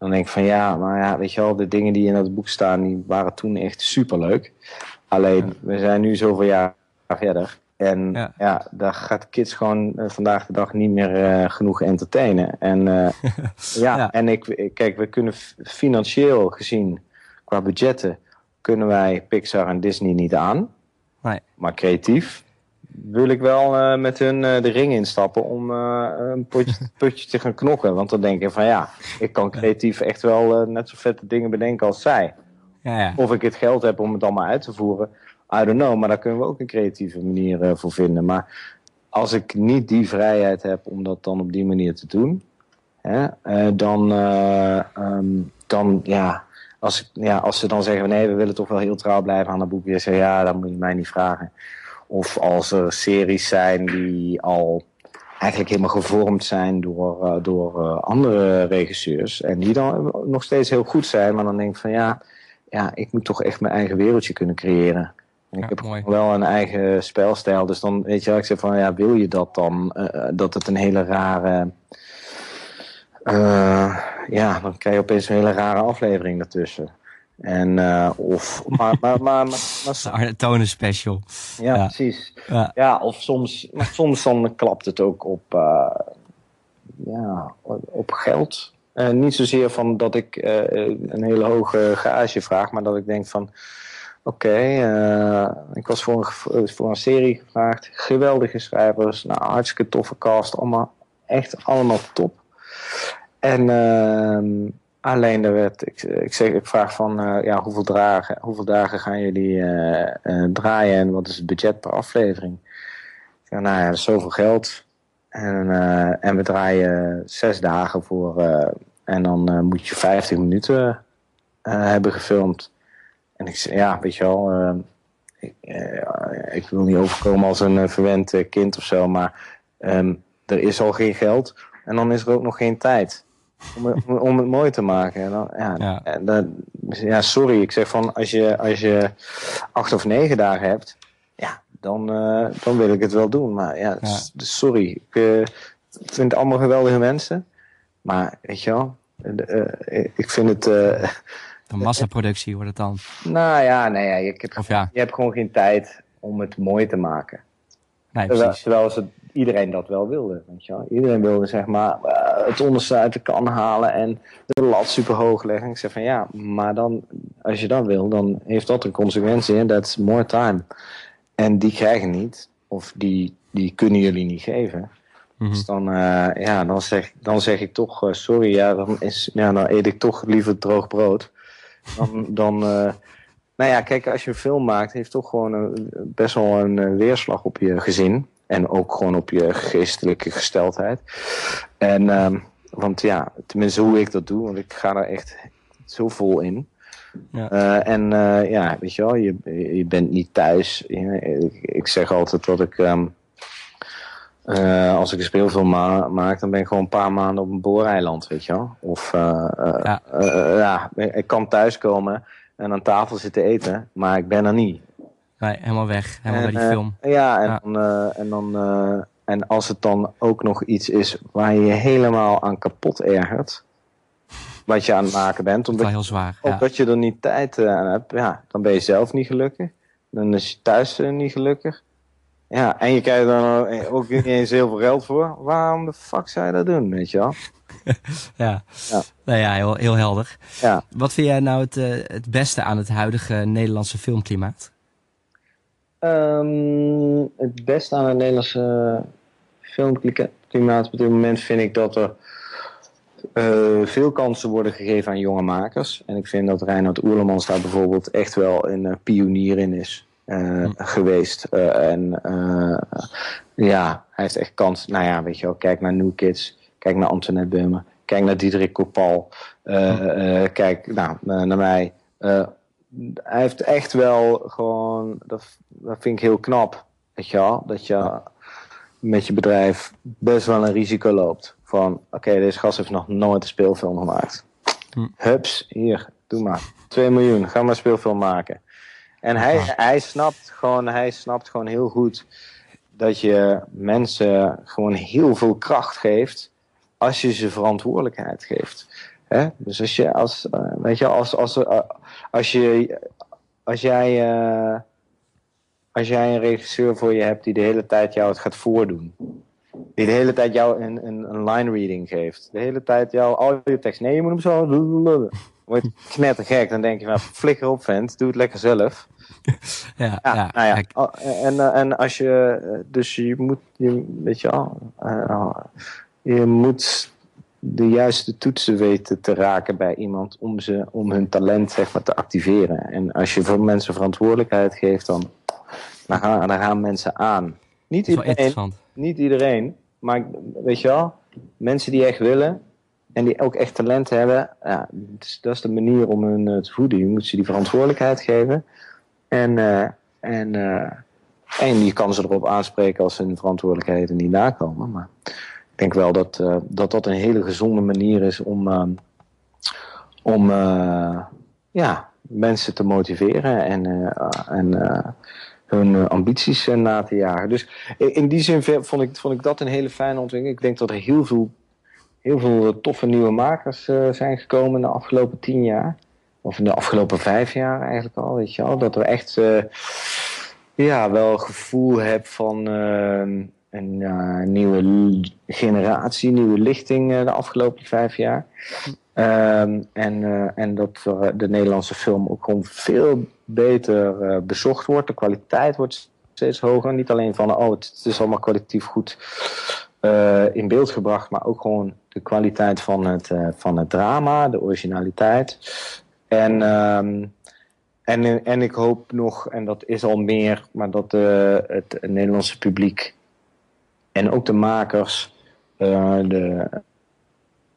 dan denk ik van ja, maar ja, weet je wel, de dingen die in dat boek staan, die waren toen echt superleuk. Alleen, we zijn nu zoveel jaar verder. En ja, ja daar gaat kids gewoon uh, vandaag de dag niet meer uh, genoeg entertainen. En uh, <laughs> ja, ja, en ik, kijk, we kunnen financieel gezien, qua budgetten, kunnen wij Pixar en Disney niet aan. Nee. Maar creatief wil ik wel met hun de ring instappen om een putje, <laughs> putje, te gaan knokken. Want dan denk ik van ja, ik kan creatief echt wel net zo vette dingen bedenken als zij. Ja, of ik het geld heb om het allemaal uit te voeren. I don't know, maar daar kunnen we ook een creatieve manier voor vinden. Maar als ik niet die vrijheid heb om dat dan op die manier te doen, hè, dan, um, dan ja, als, ja, als ze dan zeggen: nee, we willen toch wel heel trouw blijven aan het boek, zeg ja, dan moet je mij niet vragen. Of als er series zijn die al eigenlijk helemaal gevormd zijn door, door andere regisseurs. En die dan nog steeds heel goed zijn, maar dan denk ik van ja, ja, ik moet toch echt mijn eigen wereldje kunnen creëren ik heb mooi. wel een eigen spelstijl. Dus dan weet je wel, ik zeg van ja, wil je dat dan? Uh, dat het een hele rare. Uh, ja, dan krijg je opeens een hele rare aflevering ertussen. En uh, of. Maar, maar, maar, maar, <laughs> Tonen special. Ja, ja. precies. Ja. ja. of soms. Maar soms dan klapt het ook op. ja, op geld. niet zozeer van dat ik een hele hoge gage vraag, maar dat ik denk van Oké, okay, uh, ik was voor een, voor een serie gevraagd. Geweldige schrijvers, nou, hartstikke toffe cast, allemaal echt allemaal top. En uh, alleen ik, ik, zeg, ik vraag van, uh, ja, hoeveel, dagen, hoeveel dagen gaan jullie uh, draaien en wat is het budget per aflevering? Ja, nou ja, zoveel geld. En, en we draaien zes dagen voor, en dan moet je 50 minuten hebben gefilmd. En ik zei, ja, weet je wel, ik, ik, wil niet overkomen als een verwend kind of zo, maar um, er is al geen geld en dan is er ook nog geen tijd om, om, het mooi te maken. En dan, ja, ja. En dan, ja, sorry, ik zeg van als je, als je acht of negen dagen hebt, ja, dan, dan wil ik het wel doen. Maar ja, sorry. Ik vind het allemaal geweldige mensen. Maar weet je wel, ik vind het... Een massaproductie wordt het dan? Nou ja, nee, ja, je, hebt, ja. je hebt gewoon geen tijd om het mooi te maken. Nee, terwijl, terwijl ze, iedereen dat wel wilde. Weet je wel. Iedereen wilde zeg maar uh, het onderste uit de kan halen en de lat super hoog leggen. Ik zeg van ja, maar dan, als je dat wil, dan heeft dat een consequentie en that's more time. En die krijgen niet, of die, die kunnen jullie niet geven. Mhm. Dus dan, uh, ja, dan, zeg, dan zeg ik toch, uh, sorry, ja, dan, is, ja, dan eet ik toch liever droog brood. Dan, <laughs> dan nou ja, kijk, als je een film maakt, heeft toch gewoon een, best wel een weerslag op je gezin. En ook gewoon op je geestelijke gesteldheid. En, um, want ja, tenminste hoe ik dat doe, want ik ga er echt zo vol in. Ja. Uh, en uh, ja, weet je wel, je, je bent niet thuis. Ik, ik zeg altijd dat ik, um, uh, als ik een speelfilm ma maak, dan ben ik gewoon een paar maanden op een booreiland, weet je wel. Of ja. ja, ik kan thuiskomen en aan tafel zitten eten, maar ik ben er niet. Nee, helemaal weg. Helemaal bij die eh, film. Ja, en, Dan, uh, en, dan, uh, en als het dan ook nog iets is waar je je helemaal aan kapot ergert. Wat je aan het maken bent. Omdat, heel zwaar. Omdat je er niet tijd aan hebt. Ja, dan ben je zelf niet gelukkig. Dan is je thuis niet gelukkig. Ja, en je krijgt er ook niet eens heel veel geld voor. Waarom de fuck zou je dat doen, weet je wel? <laughs> ja, ja. Nou ja heel, heel helder. Ja. Wat vind jij nou het, het beste aan het huidige Nederlandse filmklimaat? Um, het beste aan het Nederlandse filmklimaat op dit moment vind ik dat er uh, veel kansen worden gegeven aan jonge makers. En ik vind dat Reinhard Oerlemans daar bijvoorbeeld echt wel een uh, pionier in is. Uh, geweest. en ja, hij heeft echt kans. Nou ja, weet je wel, kijk naar New Kids, kijk naar Antoinette Beumer, kijk naar Diederik Kopal, kijk nou, naar mij hij heeft echt wel gewoon, dat, dat vind ik heel knap, weet je wel, dat je met je bedrijf best wel een risico loopt. Van, oké, deze gast heeft nog nooit een speelfilm gemaakt. Hm. Hups, hier, doe maar. 2 miljoen, ga maar een speelfilm maken. En hij, hij, snapt gewoon, hij snapt gewoon heel goed dat je mensen gewoon heel veel kracht geeft als je ze verantwoordelijkheid geeft. Hè? Dus als je, als, uh, weet je, als, als, uh, als, je, als jij, uh, als jij een regisseur voor je hebt die de hele tijd jou het gaat voordoen. Die de hele tijd jou een, een, een line reading geeft. De hele tijd jou al je tekst. Nee, je moet hem zo. Word je knettergek. Dan denk je van flikker op vent. Doe het lekker zelf. Ja, ja, ja, nou ja. Oh, en, en als je, dus je moet, je, weet je al, je moet de juiste toetsen weten te raken bij iemand om, ze, om hun talent zeg maar, te activeren. En als je voor mensen verantwoordelijkheid geeft, dan, dan, gaan, dan gaan mensen aan. Niet iedereen, niet iedereen, maar weet je wel, mensen die echt willen en die ook echt talent hebben, ja, dat is de manier om hun eh, te voeden. Je moet ze die verantwoordelijkheid geven en, uh, en, uh, en je kan ze erop aanspreken als ze hun verantwoordelijkheden niet nakomen. Maar denk wel dat, uh, dat dat een hele gezonde manier is om, uh, om uh, ja, mensen te motiveren en, en hun ambities na te jagen. Dus in die zin vond ik, vond ik dat een hele fijne ontwikkeling. Ik denk dat er heel veel, heel veel toffe nieuwe makers zijn gekomen in de afgelopen tien jaar. Of in de afgelopen vijf jaar eigenlijk al, weet je wel. Dat er echt ja, wel gevoel heb van een uh, nieuwe generatie, nieuwe lichting uh, de afgelopen vijf jaar. Um, en, uh, en dat de Nederlandse film ook gewoon veel beter bezocht wordt. De kwaliteit wordt steeds hoger. Niet alleen van, oh, het, het is allemaal kwalitatief goed in beeld gebracht, maar ook gewoon de kwaliteit van het, van het drama, de originaliteit. En, um, en, en ik hoop nog, en dat is al meer, maar dat het Nederlandse publiek en ook de makers uh, de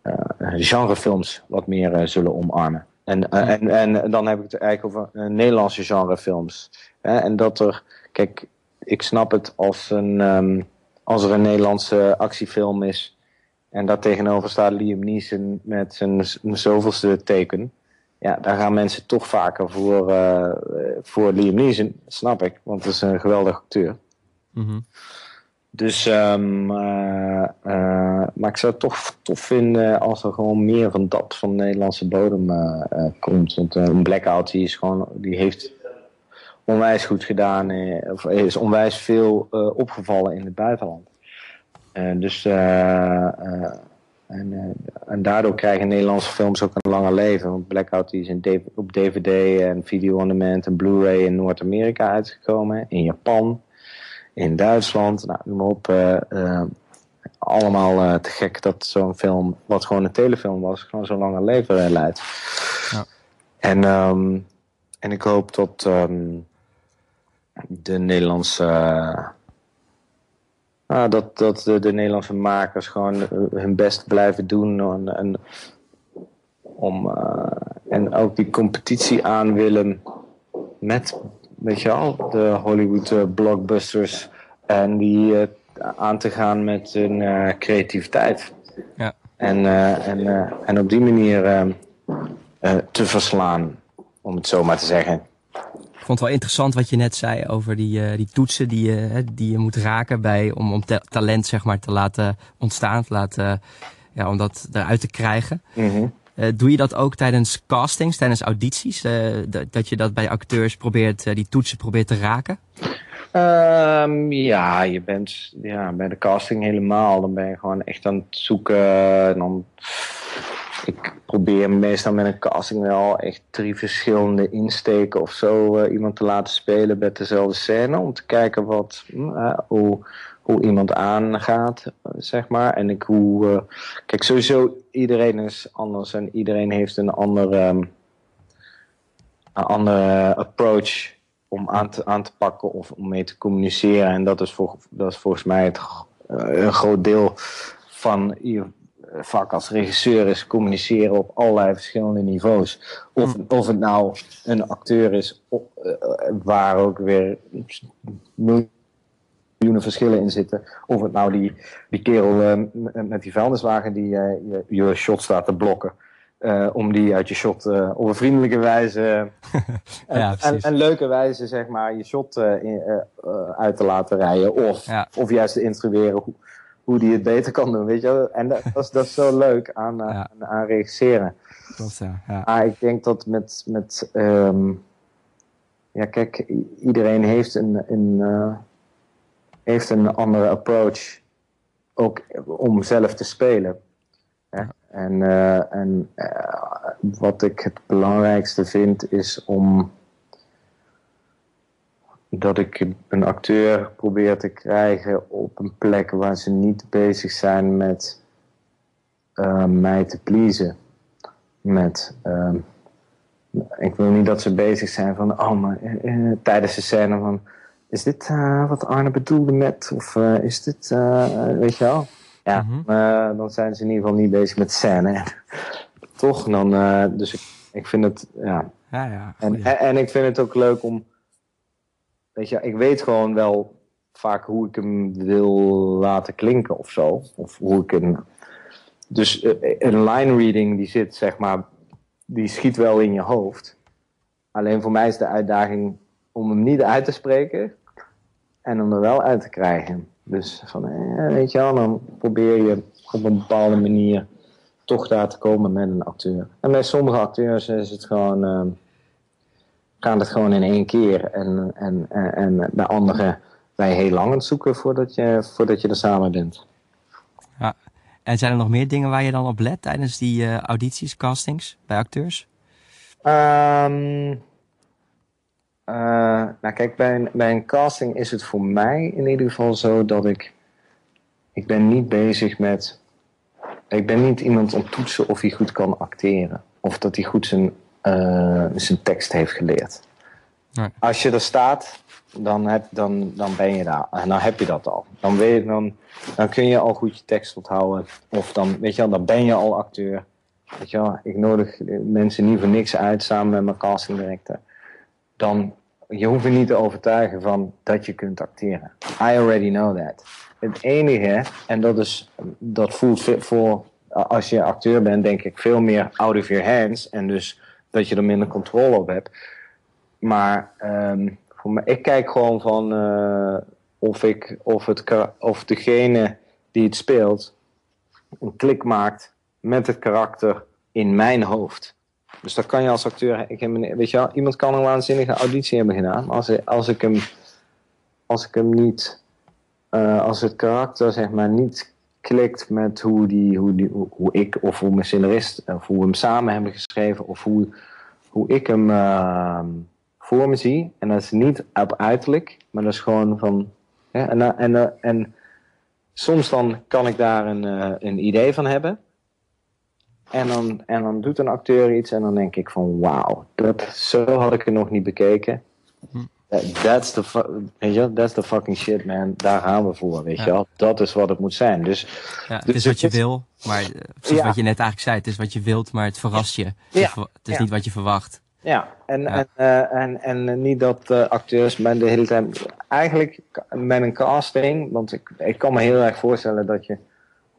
uh, genrefilms wat meer uh, zullen omarmen. En, en, en dan heb ik het eigenlijk over Nederlandse genrefilms. En dat er, kijk, ik snap het als, een, um, als er een Nederlandse actiefilm is en daar tegenover staat Liam Neeson met zijn, zoveelste teken. ja, daar gaan mensen toch vaker voor, uh, voor Liam Neeson, snap ik, want het is een geweldig acteur. Mhm. Dus, um, uh, maar ik zou het toch tof vinden als er gewoon meer van dat van de Nederlandse bodem komt. Want een blackout die is gewoon, die heeft onwijs goed gedaan, of is onwijs veel opgevallen in het buitenland. dus en, en daardoor krijgen Nederlandse films ook een langer leven. Want Blackout die is in op DVD en video on demand en Blu-ray in Noord-Amerika uitgekomen. In Japan, in Duitsland, nou, noem maar op. Uh, uh, allemaal te gek dat zo'n film, wat gewoon een telefilm was, gewoon zo'n langer leven leidt. Ja. En, um, en ik hoop dat um, de Nederlandse Ah, dat, dat de, de, Nederlandse makers gewoon eh, hun best blijven doen. En, en om, uh, en ook die competitie aan willen met, weet je al, de Hollywood uh, blockbusters. En die uh, aan te gaan met hun creativiteit. Ja. En, en, en op die manier te verslaan, om het zo maar te zeggen. Ik vond het wel interessant wat je net zei over die, uh, die toetsen die je, die je moet raken bij, om, om talent zeg maar, te laten ontstaan, te laten, ja, om dat eruit te krijgen. Mm doe je dat ook tijdens castings, tijdens audities? Uh, dat je dat bij acteurs probeert, die toetsen probeert te raken? Um, ja, je bent ja, bij de casting helemaal. Dan ben je gewoon echt aan het zoeken. En dan ik probeer meestal met een casting wel echt drie verschillende insteken of zo iemand te laten spelen met dezelfde scène. Om te kijken wat, uh, hoe, hoe iemand aangaat, zeg maar. En ik hoe. Uh, kijk, sowieso, iedereen is anders en iedereen heeft een andere, um, een andere approach om aan te, aan te pakken of om mee te communiceren. En dat is, voor, dat is volgens mij het, een groot deel van vak als regisseur is communiceren op allerlei verschillende niveaus. Of, mm. of het nou een acteur is uh, waar ook weer miljoenen verschillen in zitten. Of het nou die, die kerel uh, met die vuilniswagen die uh, je, je shot staat te blokken. om die uit je shot op een vriendelijke wijze <laughs> ja, en, en, leuke wijze zeg maar je shot in, uit te laten rijden. Of, ja. of juist te instrueren hoe, hoe die het beter kan doen, weet je En dat, dat, is, dat is zo leuk aan, ja. aan, aan, regisseren. Klopt, ja. ja. Maar ik denk dat met... met um, ja, kijk, iedereen heeft een, een, heeft een andere approach ook om zelf te spelen. En, uh, en wat ik het belangrijkste vind is om dat ik een acteur probeer te krijgen op een plek waar ze niet bezig zijn met uh, mij te pleasen. Met, uh, ik wil niet dat ze bezig zijn van, oh, maar tijdens de scène van, is dit wat Arne bedoelde met, of is dit, weet je wel? Ja, mm -hmm. dan zijn ze in ieder geval niet bezig met scène. <laughs> Toch? Dan, dus ik, ik vind het, ja. ja, ja en, en, en ik vind het ook leuk om weet je, ik weet gewoon wel vaak hoe ik hem wil laten klinken of zo. Of hoe ik hem. Dus eh, een line reading die zit, zeg maar, die schiet wel in je hoofd. Alleen voor mij is de uitdaging om hem niet uit te spreken en hem er wel uit te krijgen. Dus van, eh, weet je wel, dan probeer je op een bepaalde manier toch daar te komen met een acteur. En bij sommige acteurs is het gewoon. Uh, gaan het gewoon in één keer. En, en, en, en bij anderen ben je heel lang aan het zoeken voordat je, voordat je er samen bent. Ja. En zijn er nog meer dingen waar je dan op let tijdens die uh, audities, castings bij acteurs? Um, uh, nou kijk, bij een, bij een casting is het voor mij in ieder geval zo dat ik... Ik ben niet bezig met... Ik ben niet iemand om toetsen of hij goed kan acteren. Of dat hij goed zijn uh, zijn tekst heeft geleerd. Nee. Als je er staat, dan, heb, dan, dan ben je daar. En dan heb je dat al. Dan, weet, dan, dan kun je al goed je tekst onthouden. Of dan, weet je wel, dan ben je al acteur. Weet je wel, ik nodig mensen niet voor niks uit samen met mijn casting director. Dan, je hoeft je niet te overtuigen van dat je kunt acteren. I already know that. Het enige, en dat, is, dat voelt voor, als je acteur bent, denk ik veel meer out of your hands. En dus dat je er minder controle op hebt. Maar ehm, voor mij, ik kijk gewoon van eh, of, ik, of, het, of degene die het speelt een klik maakt met het karakter in mijn hoofd. Dus dat kan je als acteur. Ik heb, weet je wel, iemand kan een waanzinnige auditie hebben gedaan. Als, als ik hem, als ik hem niet. Uh, als het karakter zeg maar niet klikt met hoe, die, hoe, die, hoe, ik of hoe mijn scenarist. of hoe we hem samen hebben geschreven. of hoe, hoe ik hem uh, voor me zie. En dat is niet op uiterlijk, maar dat is gewoon van. En, en, en soms dan kan ik daar een, uh, een idee van hebben. En dan, en dan doet een acteur iets en dan denk ik van wauw, dat, zo had ik het nog niet bekeken. Hm. That's the, weet je, that's the fucking shit man, daar gaan we voor, weet je wel. Dat is wat het moet zijn. Dus, ja, het is wat je wil, maar eh, precies wat je net eigenlijk zei, het is wat je wilt, maar het verrast je. Het is, niet wat je verwacht. Ja, en, En, uh, en, en niet dat uh, acteurs met de hele tijd. Eigenlijk met een casting, want ik, ik kan me heel erg voorstellen dat je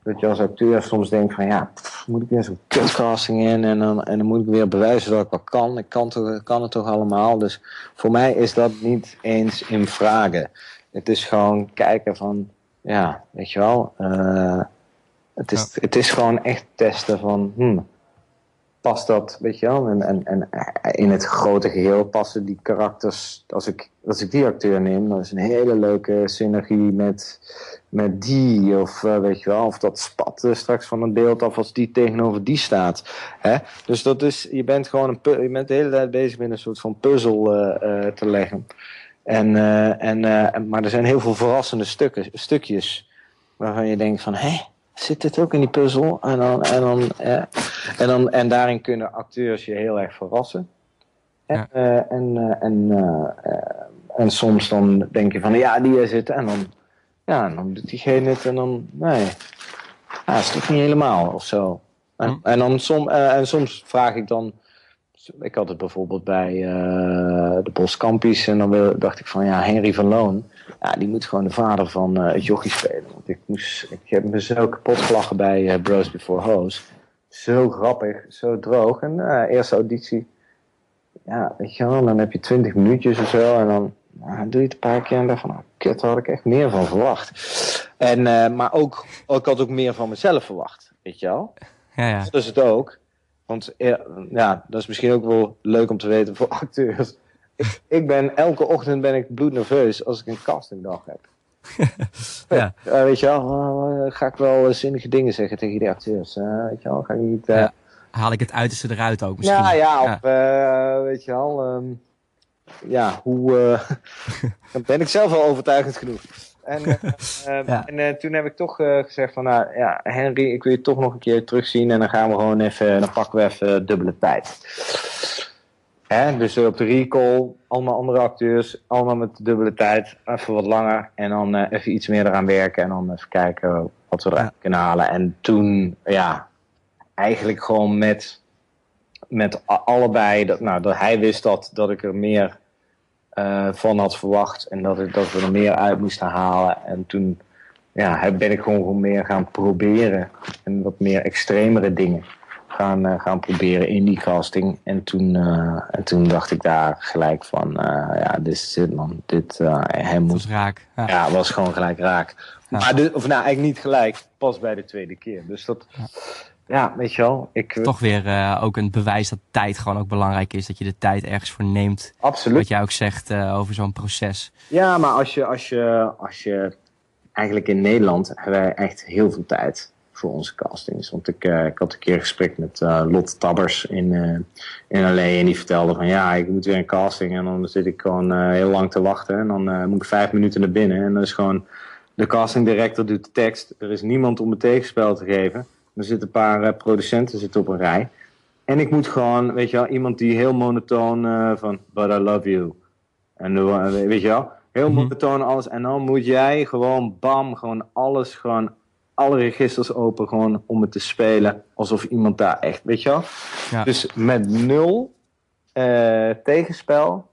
dat je als acteur soms denkt van ja, moet ik weer zo'n kutcasting in en dan, en dan moet ik weer bewijzen dat ik wat kan. Ik kan, toch, kan het toch allemaal. Dus voor mij is dat niet eens in vragen. Het is gewoon kijken van, ja, weet je wel. Uh, het, is, het is gewoon echt testen van, hmm, past dat, weet je wel? En, en, en in het grote geheel passen die karakters, als ik, als ik die acteur neem, dan is een hele leuke synergie met, met die, of uh, weet je wel, of dat spat straks van een beeld af als die tegenover die staat. Hè? Dus dat is, je bent gewoon een, je bent de hele tijd bezig met een soort van puzzel uh, te leggen. En, en, maar er zijn heel veel verrassende stukken, stukjes waarvan je denkt van, hé, zit dit ook in die puzzel? En, dan, en, dan, en, dan, en daarin kunnen acteurs je heel erg verrassen. En, ja. en, en, en soms dan denk je van, ja, die is het. En dan ja, dan doet diegene het en dan, nee, ja, is toch niet helemaal of zo. En, hm. en, dan som, en soms vraag ik dan, ik had het bijvoorbeeld bij de Boskampies en dan wil, dacht ik van ja, Henry van Loon, ja, die moet gewoon de vader van uh, het jochie spelen. Want ik, moest, ik heb me zo kapot gelachen bij Bros Before Hoes. Zo grappig, zo droog. En eerste auditie, ja, weet je wel, dan heb je twintig minuutjes of zo en dan nou, doe je het een paar keer en dacht van, oh, kut, daar had ik echt meer van verwacht. En, uh, maar ook, ik had ook meer van mezelf verwacht, weet je wel. Ja, ja. Dat is het ook. Want ja, dat is misschien ook wel leuk om te weten voor acteurs. Ik, ik ben, elke ochtend ben ik bloednerveus als ik een castingdag heb. <laughs> ja. Uh, weet je wel, uh, ga ik wel zinnige dingen zeggen tegen die acteurs. weet je wel, ga ik niet... Ja. Haal ik het uiterste eruit ook misschien. Ja, ja, of weet je wel... Um, ja, hoe. <laughs> Dan ben ik zelf wel overtuigend genoeg. En, <laughs> uh, en uh, toen heb ik toch gezegd van, nou ja, Henry, ik wil je toch nog een keer terugzien en dan gaan we gewoon even, dan pakken we even dubbele tijd. Hè? Dus op de recall, allemaal andere acteurs, allemaal met dubbele tijd, even wat langer en dan even iets meer eraan werken en dan even kijken wat we eruit kunnen halen. En toen, ja, eigenlijk gewoon met met allebei, dat, nou, dat hij wist dat, dat ik er meer uh, van had verwacht en dat, ik, dat we er meer uit moesten halen. En toen ja, ben ik gewoon, meer gaan proberen en wat meer extremere dingen gaan, uh, gaan proberen in die casting. En toen, uh, en toen dacht ik daar gelijk van, ja, dit is het man. Dit, hij moet... was raak. Ja. ja, was gewoon gelijk raak. Ja. Maar de, of nou, eigenlijk niet gelijk, pas bij de tweede keer. Dus dat... Ja ja, weet je wel. Ik, eh, Toch weer uh, ook een bewijs dat tijd gewoon ook belangrijk is. Dat je de tijd ergens voor neemt. Absoluut. Wat jij ook zegt uh, over zo'n proces. Ja, maar als je, als, je, als je... Eigenlijk in Nederland hebben wij echt heel veel tijd voor onze castings. Want ik, uh, ik had een keer een gesprek met uh, Lot Tabbers in, uh, in LA. En die vertelde van ja, ik moet weer een casting. En dan zit ik gewoon heel lang te wachten. En dan moet ik vijf minuten naar binnen. En dan is gewoon... De casting director doet de tekst. Er is niemand om het tegenspel te geven. Er zitten een paar producenten zitten op een rij. En ik moet gewoon, weet je wel, iemand die heel monotoon van, but I love you. En weet je wel, heel -hmm. monotoon alles. En dan moet jij gewoon, bam, gewoon alles, gewoon alle registers open, gewoon om het te spelen. Alsof iemand daar echt, weet je wel. Ja. Dus met nul tegenspel,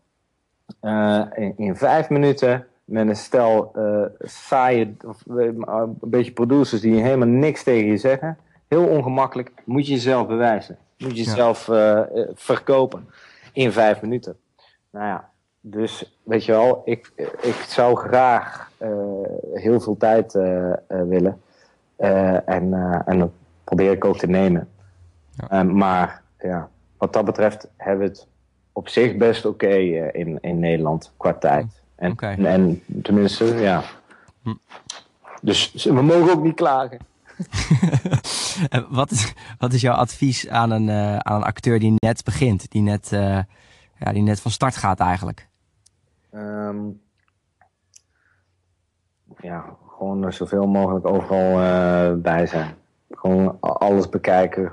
in, in vijf minuten met een stel uh, saaie, of, een beetje producers die helemaal niks tegen je zeggen heel ongemakkelijk, moet je jezelf bewijzen. Moet je jezelf verkopen in vijf minuten. Nou ja, dus weet je wel, ik, ik zou graag heel veel tijd willen. En, en dat probeer ik ook te nemen. Ja. maar ja, wat dat betreft hebben we het op zich best oké in, in Nederland qua tijd. En, en, tenminste, ja. Hm. Dus we mogen ook niet klagen. <laughs> wat, is, wat is jouw advies aan een, uh, aan een acteur die net begint, die net, uh, ja, die net van start gaat eigenlijk? Um, ja, gewoon zoveel mogelijk overal uh, bij zijn. Gewoon alles bekijken.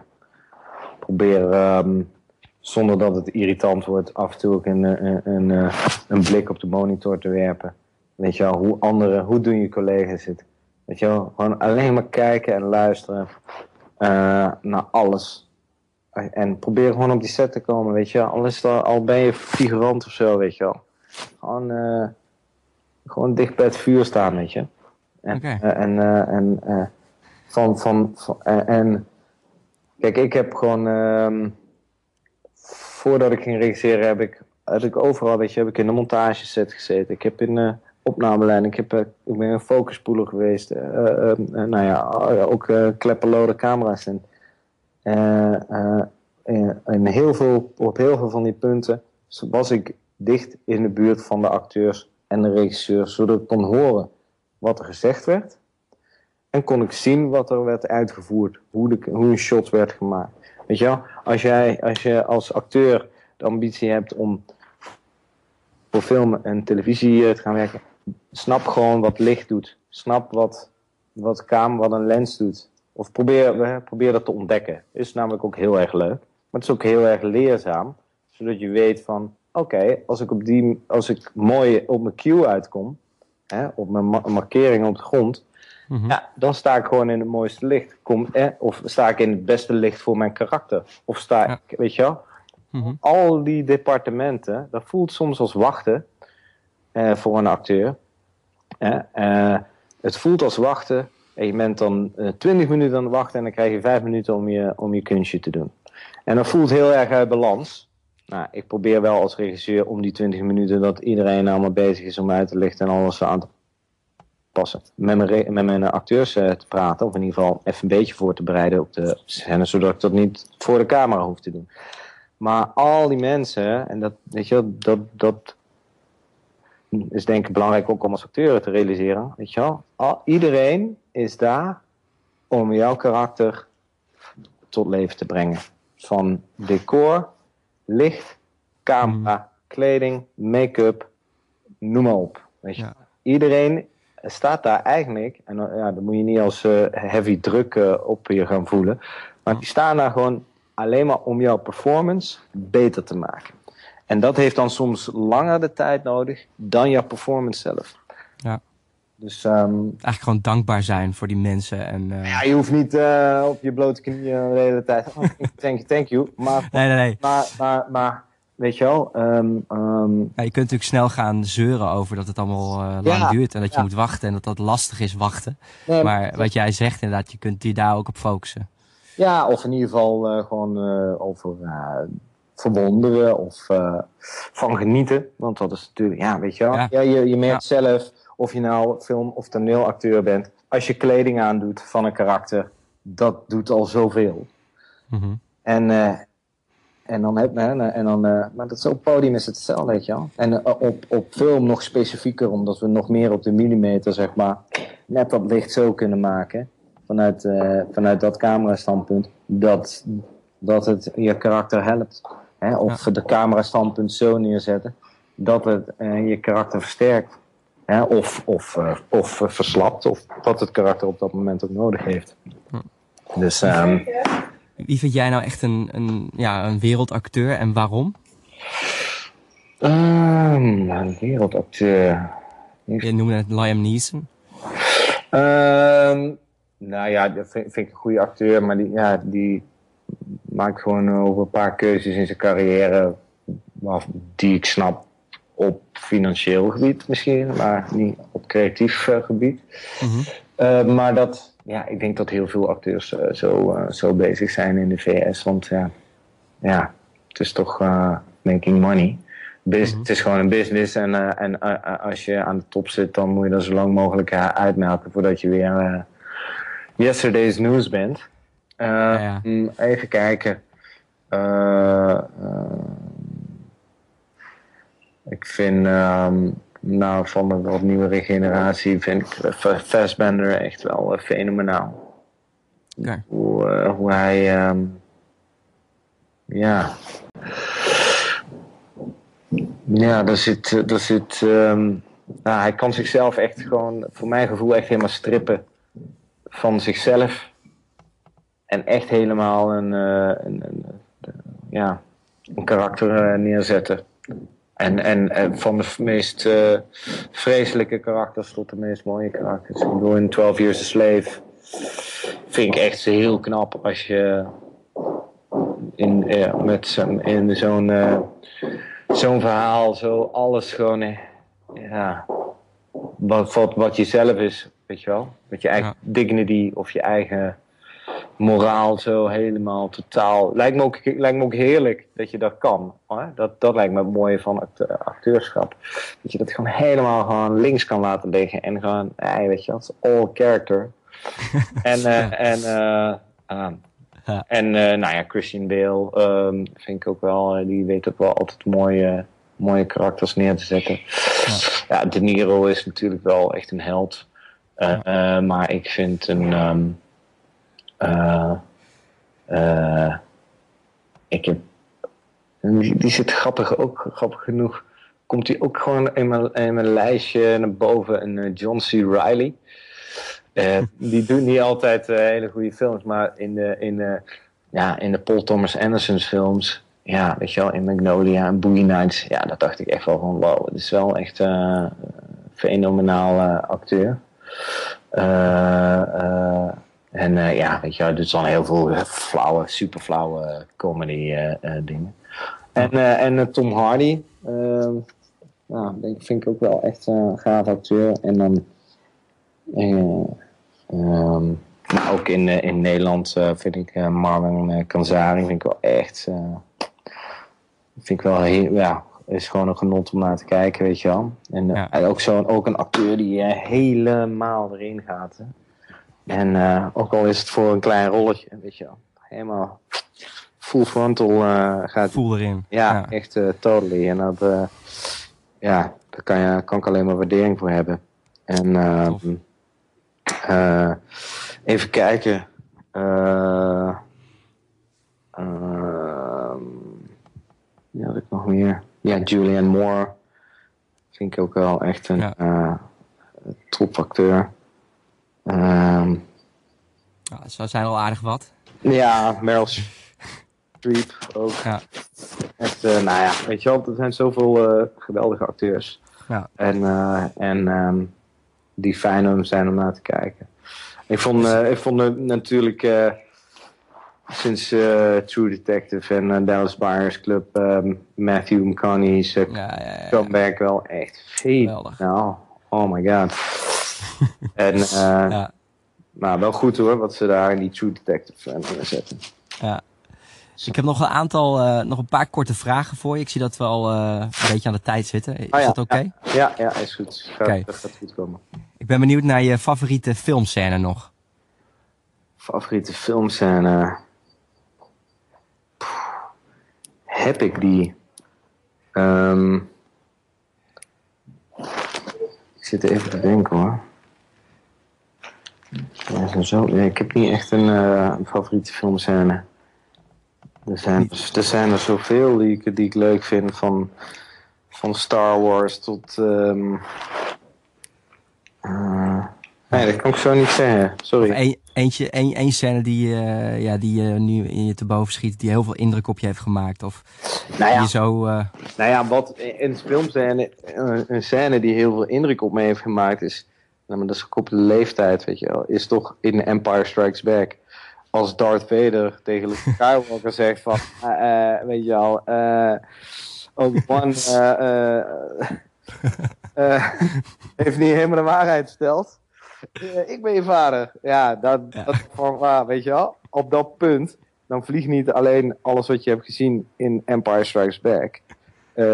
Proberen um, zonder dat het irritant wordt, af en toe ook een, een, een, een blik op de monitor te werpen. Weet je wel, hoe anderen, hoe doen je collega's het? Weet je wel, gewoon alleen maar kijken en luisteren uh, naar alles. En probeer gewoon op die set te komen, weet je wel. Al, is al ben je figurant of zo, weet je wel. Gewoon, gewoon dicht bij het vuur staan, weet je. En, okay. uh, en, en van, van, van en, kijk, ik heb gewoon, um, voordat ik ging regisseren, heb ik, heb ik overal, weet je, heb ik in de montageset gezeten. Ik heb in opnamelijn. Ik, heb, eh, ik ben een focuspoeler geweest. Uh, nou ja, ook uh, klepperlode camera's. En, in heel veel, op heel veel van die punten was ik dicht in de buurt van de acteurs en de regisseurs, zodat ik kon horen wat er gezegd werd. En kon ik zien wat er werd uitgevoerd, hoe, de, hoe een shot werd gemaakt. Weet je wel, als, jij, als je als acteur de ambitie hebt om voor film en televisie te gaan werken, snap gewoon wat licht doet. Snap wat, wat kamer, wat een lens doet. Of probeer, probeer dat te ontdekken. Is namelijk ook heel erg leuk. Maar het is ook heel erg leerzaam. Zodat je weet van, oké, als ik op die, als ik mooi op mijn cue uitkom, hè, op mijn ma markering op de grond, mhm. ja, dan sta ik gewoon in het mooiste licht. Kom, eh, of sta ik in het beste licht voor mijn karakter. Of sta ik, weet je wel, mhm. al die departementen, dat voelt soms als wachten uh, voor een acteur. Uh, het voelt als wachten. En je bent dan eh, 20 minuten aan het wachten en dan krijg je 5 minuten om je, om je kunstje te doen. En dat voelt heel erg uit balans. Nou, ik probeer wel als regisseur om die 20 minuten dat iedereen allemaal bezig is om uit te lichten en alles aan te passen. Met mijn, met mijn acteurs te praten, of in ieder geval even een beetje voor te bereiden op de scène, zodat ik dat niet voor de camera hoef te doen. Maar al die mensen, en dat, weet je, dat, dat is denk ik belangrijk ook om als acteur te realiseren. Weet je wel? Al, iedereen is daar om jouw karakter tot leven te brengen. Van decor, licht, camera, mm. kleding, make-up, noem maar op. Weet je? Iedereen staat daar eigenlijk, en ja, dan moet je niet als uh, heavy druk uh, op je gaan voelen, maar die staan daar gewoon alleen maar om jouw performance beter te maken. En dat heeft dan soms langer de tijd nodig dan jouw performance zelf. Ja. Dus, um, Eigenlijk gewoon dankbaar zijn voor die mensen. En, uh... Ja, je hoeft niet uh, op je blote knieën de hele tijd. Oh, <laughs> thank you, thank you. Maar, nee, nee, nee. Maar, maar, maar weet je wel. Um, um... Ja, je kunt natuurlijk snel gaan zeuren over dat het allemaal uh, lang ja, duurt. En dat je moet wachten en dat dat lastig is wachten. Nee, maar wat jij zegt inderdaad, je kunt je daar ook op focussen. Ja, of in ieder geval gewoon over verwonderen of van genieten. Want dat is natuurlijk, ja, weet je wel. Ja. je, je merkt zelf of je nou film- of toneelacteur bent. Als je kleding aandoet van een karakter, dat doet al zoveel. Mm -hmm. En, uh, en dan heb je, en dan, uh, maar dat op podium is het hetzelfde, weet je wel. En op, op film nog specifieker, omdat we nog meer op de millimeter, zeg maar, net dat licht zo kunnen maken. Vanuit, vanuit dat camerastandpunt, dat, dat het je karakter helpt. Hè, of ja. de camera standpunt zo neerzetten dat het je karakter versterkt. Hè, of of, uh, of uh, verslapt, of wat het karakter op dat moment ook nodig heeft. Hm. Dus, um, Wie vind jij nou echt een, een, ja, een wereldacteur en waarom? Um, een wereldacteur. Je noemde het Liam Neeson. Um, nou ja, dat vind, vind, ik een goede acteur, maar die, ja, die, maakt gewoon over een paar keuzes in zijn carrière die ik snap op financieel gebied misschien, maar niet op creatief uh, gebied. Mm -hmm. uh, maar dat, ja, ik denk dat heel veel acteurs uh, zo, zo bezig zijn in de VS. Want ja, ja, het is toch making money. Bus, Mhm. Het is gewoon een business en, eh, en eh, als je aan de top zit, dan moet je er zo lang mogelijk eh, uitmelken voordat je weer eh, yesterday's news bent. Eh, ja. mm, Even kijken. Ik vind, ehm, nou, van de wat nieuwere generatie, vind ik Fa- Fassbender echt wel eh, fenomenaal. Hoe, eh, hoe hij, ehm, ja. Ja, daar zit, daar zit ehm, nou, hij kan zichzelf echt gewoon, voor mijn gevoel, echt helemaal strippen van zichzelf. En echt helemaal een, eh, een, een, ja, een karakter neerzetten. En, en, en van de meest eh, vreselijke karakters tot de meest mooie karakters. Ik bedoel, in 12 Years a Slave vind ik echt heel knap als je in, eh, met zo'n- in zo'n eh, zo'n verhaal zo alles gewoon, ja, wat, wat, wat je zelf is, weet je wel. Met je eigen dignity of je eigen moraal zo helemaal totaal. Lijkt me ook, lijkt me ook heerlijk dat je dat kan. Dat, dat lijkt me het mooie van act- acteurschap. Dat je dat gewoon helemaal gewoon links kan laten liggen en gewoon, eh, weet je, dat is all character. <laughs> en, eh, en, eh, ah. Ja. en eh, nou ja, Christian Bale ehm, vind ik ook wel, eh, die weet ook wel altijd mooie, mooie karakters neer te zetten. Ja. De Niro is natuurlijk wel echt een held. Eh, eh, maar ik vind een. Eh, ik heb. Die, zit grappig ook, grappig genoeg. Komt hij ook gewoon in mijn, in mijn lijstje naar boven. Een eh, John C. Reilly. Eh, die doen niet altijd hele goede films, maar in de, in de, ja, in de Paul Thomas Anderson's films, ja, weet je wel, in Magnolia en Boogie Nights, ja, dat dacht ik echt wel van, wow, het is wel echt een fenomenaal acteur. Eh, en eh, ja, weet je, wel, dus dan heel veel flauwe, super flauwe comedy eh, eh, dingen. En, en Tom Hardy, ja, denk, vind ik ook wel echt een gaaf acteur. En dan eh, ehm, maar ook in, in Nederland vind ik Marlon Kanzari vind ik wel echt. vind ik wel heel, ja, is gewoon een genot om naar te kijken, weet je wel. En, Ja. en ook, zo'n ook een acteur die helemaal erin gaat. Hè. En eh, ook al is het voor een klein rolletje, weet je wel. Helemaal full frontal eh, gaat Voel erin. ja, Ja. echt eh, totally. En dat, ja, daar kan, je, kan ik alleen maar waardering voor hebben. En ehm, eh, even kijken. Eh, ehm, wie had ik nog meer? Ja, Julianne Moore. Vind ik ook wel echt een Ja. topacteur. Ehm, Ja, zo zijn al aardig wat. ja, Meryl Streep ook. Ja. Echt, eh, nou ja, weet je wel, er zijn zoveel eh, geweldige acteurs. Ja. En, eh, en ehm, die fijn om zijn om naar te kijken. Ik vond, ik vond het natuurlijk sinds True Detective en Dallas Buyers Club ehm, Matthew McConaughey's Ja, ja, ja. comeback wel echt Geweldig. Nou, oh my god. <laughs> en eh, Ja. nou, wel goed hoor, wat ze daar in die True Detective uh, neerzetten. Ja. Ik heb nog een aantal, eh, nog een paar korte vragen voor je. Ik zie dat we al eh, een beetje aan de tijd zitten. Is Ah, ja, dat oké? Ja, ja, ja, is goed. Gaat. Dat gaat goed komen. Ik ben benieuwd naar je favoriete filmscène nog. Favoriete filmscène. Heb ik die? Ehm, ik zit even te denken hoor. Ja, zo- nee, ik heb niet echt een, eh, een favoriete filmscène. Er zijn, er zijn er zoveel die ik, die ik leuk vind. Van, van Star Wars tot. ehm, eh, nee, dat kan ik zo niet zeggen. Sorry. Een, eentje, een, één scène die, eh, ja, die je nu in je te boven schiet, die heel veel indruk op je heeft gemaakt. Of Nou ja, zo. Nou ja, wat in de filmscène, een, een scène die heel veel indruk op me heeft gemaakt is, maar dat is ook op de leeftijd, weet je wel, is toch in Empire Strikes Back. Als Darth Vader tegen Luke Skywalker zegt van, <laughs> eh, eh, weet je wel, eh Obi-Wan <laughs> <laughs> heeft niet helemaal de waarheid verteld. Ik ben je vader. Ja, dat, Ja. dat van, ah, weet je wel, op dat punt dan vliegt niet alleen alles wat je hebt gezien in Empire Strikes Back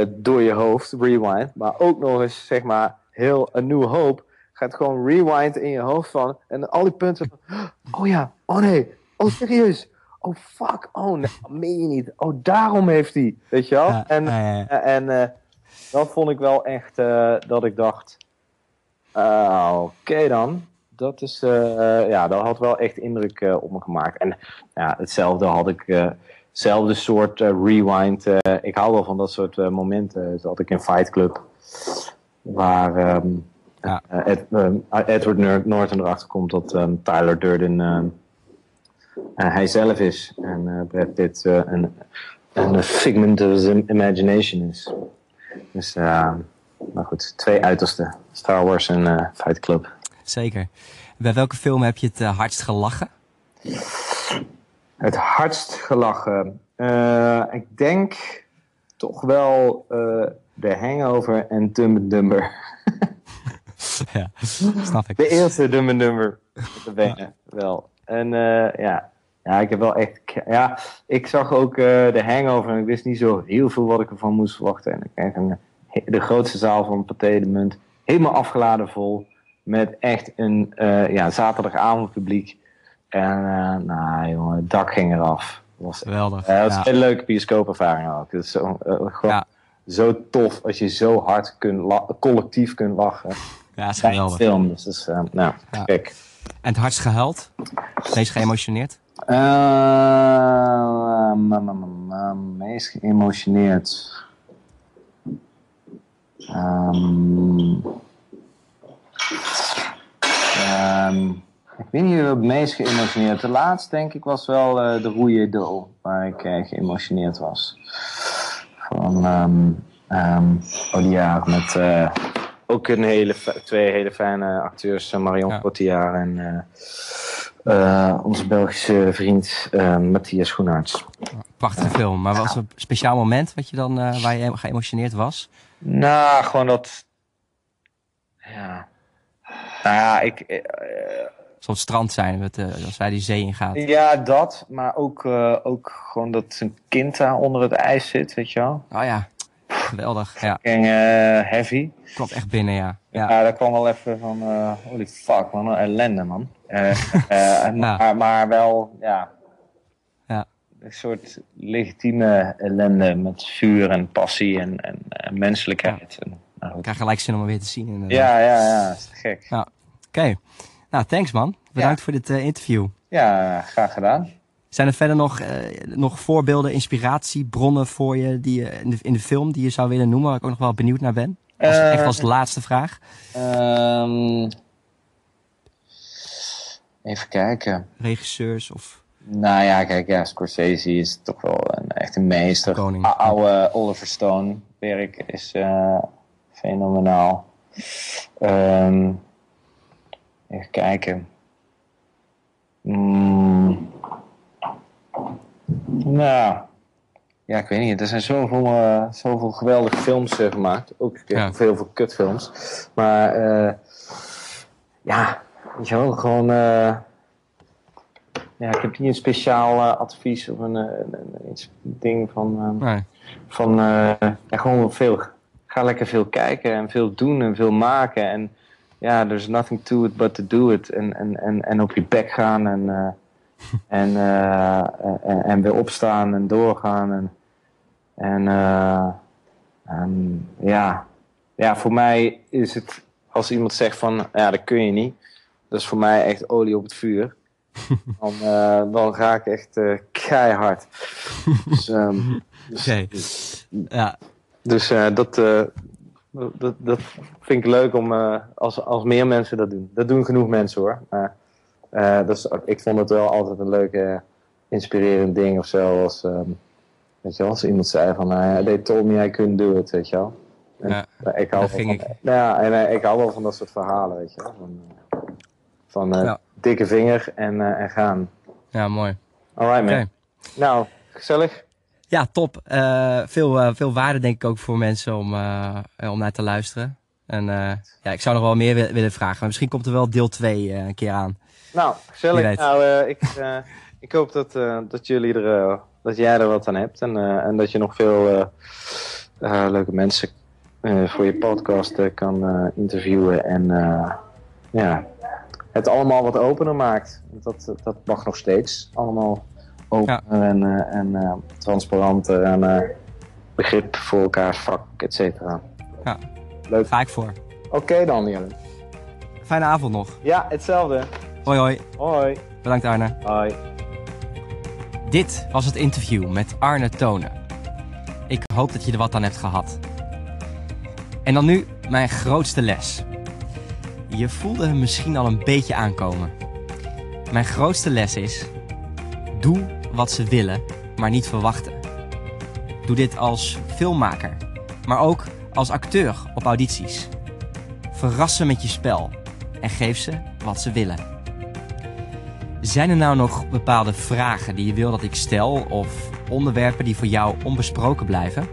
door je hoofd, rewind, maar ook nog eens, zeg maar, heel een nieuwe hoop gaat gewoon rewind in je hoofd van, en al die punten van, <gasps> oh ja, oh nee, oh serieus, oh fuck, oh nee, meen je niet, oh daarom heeft hij, weet je wel? Ja, en ja, eh, en eh, dat vond ik wel echt eh, dat ik dacht, oké dan. Dat is, ja, dat had wel echt indruk op me gemaakt. En ja, hetzelfde had ik, hetzelfde soort rewind. ik hou wel van dat soort momenten. Dat had ik in Fight Club, waar ehm, Ja. eh, Ed- ehm, Edward Nor- Norton erachter komt dat ehm, Tyler Durden ehm, eh, hij zelf is. En eh, Brad Pitt een, een figment of his imagination is. Dus, maar goed, twee uitersten. Star Wars en Fight Club. Zeker. Bij welke film heb je het hardst gelachen? Het hardst gelachen. Ik denk toch wel eh The Hangover en Dumb Dumber. <laughs> <laughs> ja, snap ik. De eerste de benen, wel. En eh, ja. ja, ik heb wel echt... Ja, ik zag ook eh The Hangover en ik wist niet zo heel veel wat ik ervan moest verwachten. En ik kreeg een, de grootste zaal van Pathé de Munt helemaal afgeladen vol. Met echt een eh ja, zaterdagavond publiek. En nou jongen, het dak ging eraf. Het was Geweldig. dat is Ja. een hele leuke bioscoopervaring ook. Het is zo, gewoon Ja. zo tof als je zo hard kunt collectief kunt lachen Ja, het is geweldig. film. Dus dat is, eh, nou, Ja. kijk. En het hardst gehuild? Meest geëmotioneerd? Uh, meest geëmotioneerd. Ehm, ehm, ik weet niet het meest geëmotioneerd. De laatste denk ik was wel eh, de roeie do, waar ik eh, geëmotioneerd was. Van ehm ehm Audiard met eh, ook een hele, twee hele fijne acteurs, eh, Marion Ja. Cotillard en eh, eh, onze Belgische vriend Matthias Schoenaerts. Prachtige film. Maar was er een speciaal moment wat je dan, waar je geëmotioneerd was? Nou, gewoon dat. Ja. Nou ja, ik. Zo'n strand zijn, met, als wij die zee ingaan. ja, dat. Maar ook, ook gewoon dat zijn kind daar onder het ijs zit, weet je wel. Oh ja, geweldig. Ja, En eh, heavy. kwam echt binnen, ja. Ja, Ja, daar kwam wel even van. eh holy fuck, man. Een ellende, man. Eh, <laughs> maar, maar wel, ja. Ja. Een soort legitieme ellende met vuur en passie en, en, en menselijkheid. En, nou, ik krijg gelijk zin om hem weer te zien. inderdaad. ja, ja, ja. Dat is te gek. Oké. Nou, thanks man. Bedankt voor dit interview. Ja, graag gedaan. Zijn er verder nog, eh, nog voorbeelden, inspiratiebronnen voor je, die je in, de, in de film die je zou willen noemen, waar ik ook nog wel benieuwd naar ben? Als, Eh, echt als laatste vraag. Ehm, even kijken. Regisseurs of... Nou ja, kijk, ja, Scorsese is toch wel een, echt een meester. Koning. Oude Oliver Stone werk is eh, fenomenaal. Ehm, even kijken. Mm. Nou, ja, ik weet niet. Er zijn zoveel, eh, zoveel geweldige films eh, gemaakt. Ook Ja. veel, veel kutfilms. Maar eh, ja, weet je wel, gewoon... eh, ja, ik heb niet een speciaal advies of een, een, ding van... eh, Nee. van ja, gewoon veel. Ga lekker veel kijken en veel doen en veel maken. En ja, there's nothing to it but to do it. En, en, en, en op je bek gaan en, <laughs> en, eh, en, en weer opstaan en doorgaan. En, en, eh, en ja. ja, voor mij is het als iemand zegt van ja, dat kun je niet. Dat is voor mij echt olie op het vuur. <laughs> Dan, eh, dan ga ik echt keihard. Dus, ehm, <laughs> dus. Ja, dus dat, dat, dat vind ik leuk om als, als meer mensen dat doen. Dat doen genoeg mensen hoor. Maar is, ik vond het wel altijd een leuke, inspirerend ding of zo. Als, ehm, weet je wel, als iemand zei van, eh they told me I couldn't do it, weet je wel. En, Ja, eh, ik hou van, ik. Nou ja, en eh, ik hou wel van dat soort verhalen, weet je wel. Van, van Ja. dikke vinger en, en gaan. ja mooi. Alright man. Nou, gezellig. Ja, top. Veel, veel waarde denk ik ook voor mensen om, om naar te luisteren. En ja, ik zou nog wel meer wi- willen vragen. Maar misschien komt er wel deel 2 een keer aan. Nou, gezellig. Nou, eh, ik, eh, Ik hoop dat, uh, dat, jullie er, dat jij er wat aan hebt en, en dat je nog veel leuke mensen voor je podcast kan interviewen en ja, het allemaal wat opener maakt. Dat, dat mag nog steeds allemaal opener ja. en, en transparanter en begrip voor elkaar vak, et cetera. Ja, leuk. Ga ik voor. Oké dan, Jelle. Fijne avond nog. Ja, hetzelfde. Hoi hoi. Hoi. Bedankt Arne. Hoi. Dit was het interview met Arne Tonen. Ik hoop dat je er wat aan hebt gehad. En dan nu mijn grootste les. Je voelde hem misschien al een beetje aankomen. Mijn grootste les is: doe wat ze willen, maar niet verwachten. Doe dit als filmmaker, maar ook als acteur op audities. Verras ze met je spel en geef ze wat ze willen. Zijn er nou nog bepaalde vragen die je wil dat ik stel of onderwerpen die voor jou onbesproken blijven?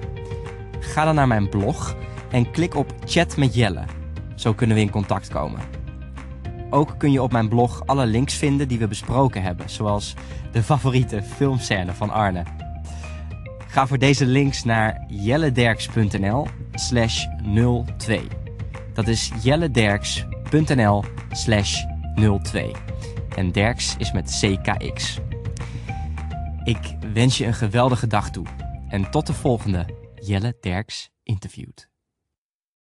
Ga dan naar mijn blog en klik op Chat met Jelle. Zo kunnen we in contact komen. Ook kun je op mijn blog alle links vinden die we besproken hebben, zoals de favoriete filmscène van Arne. Ga voor deze links naar jellederks.nl slash 02. Dat is jellederks.nl slash 02 en Derks is met CKX. Ik wens je een geweldige dag toe en tot de volgende Jelle Derks interviewt.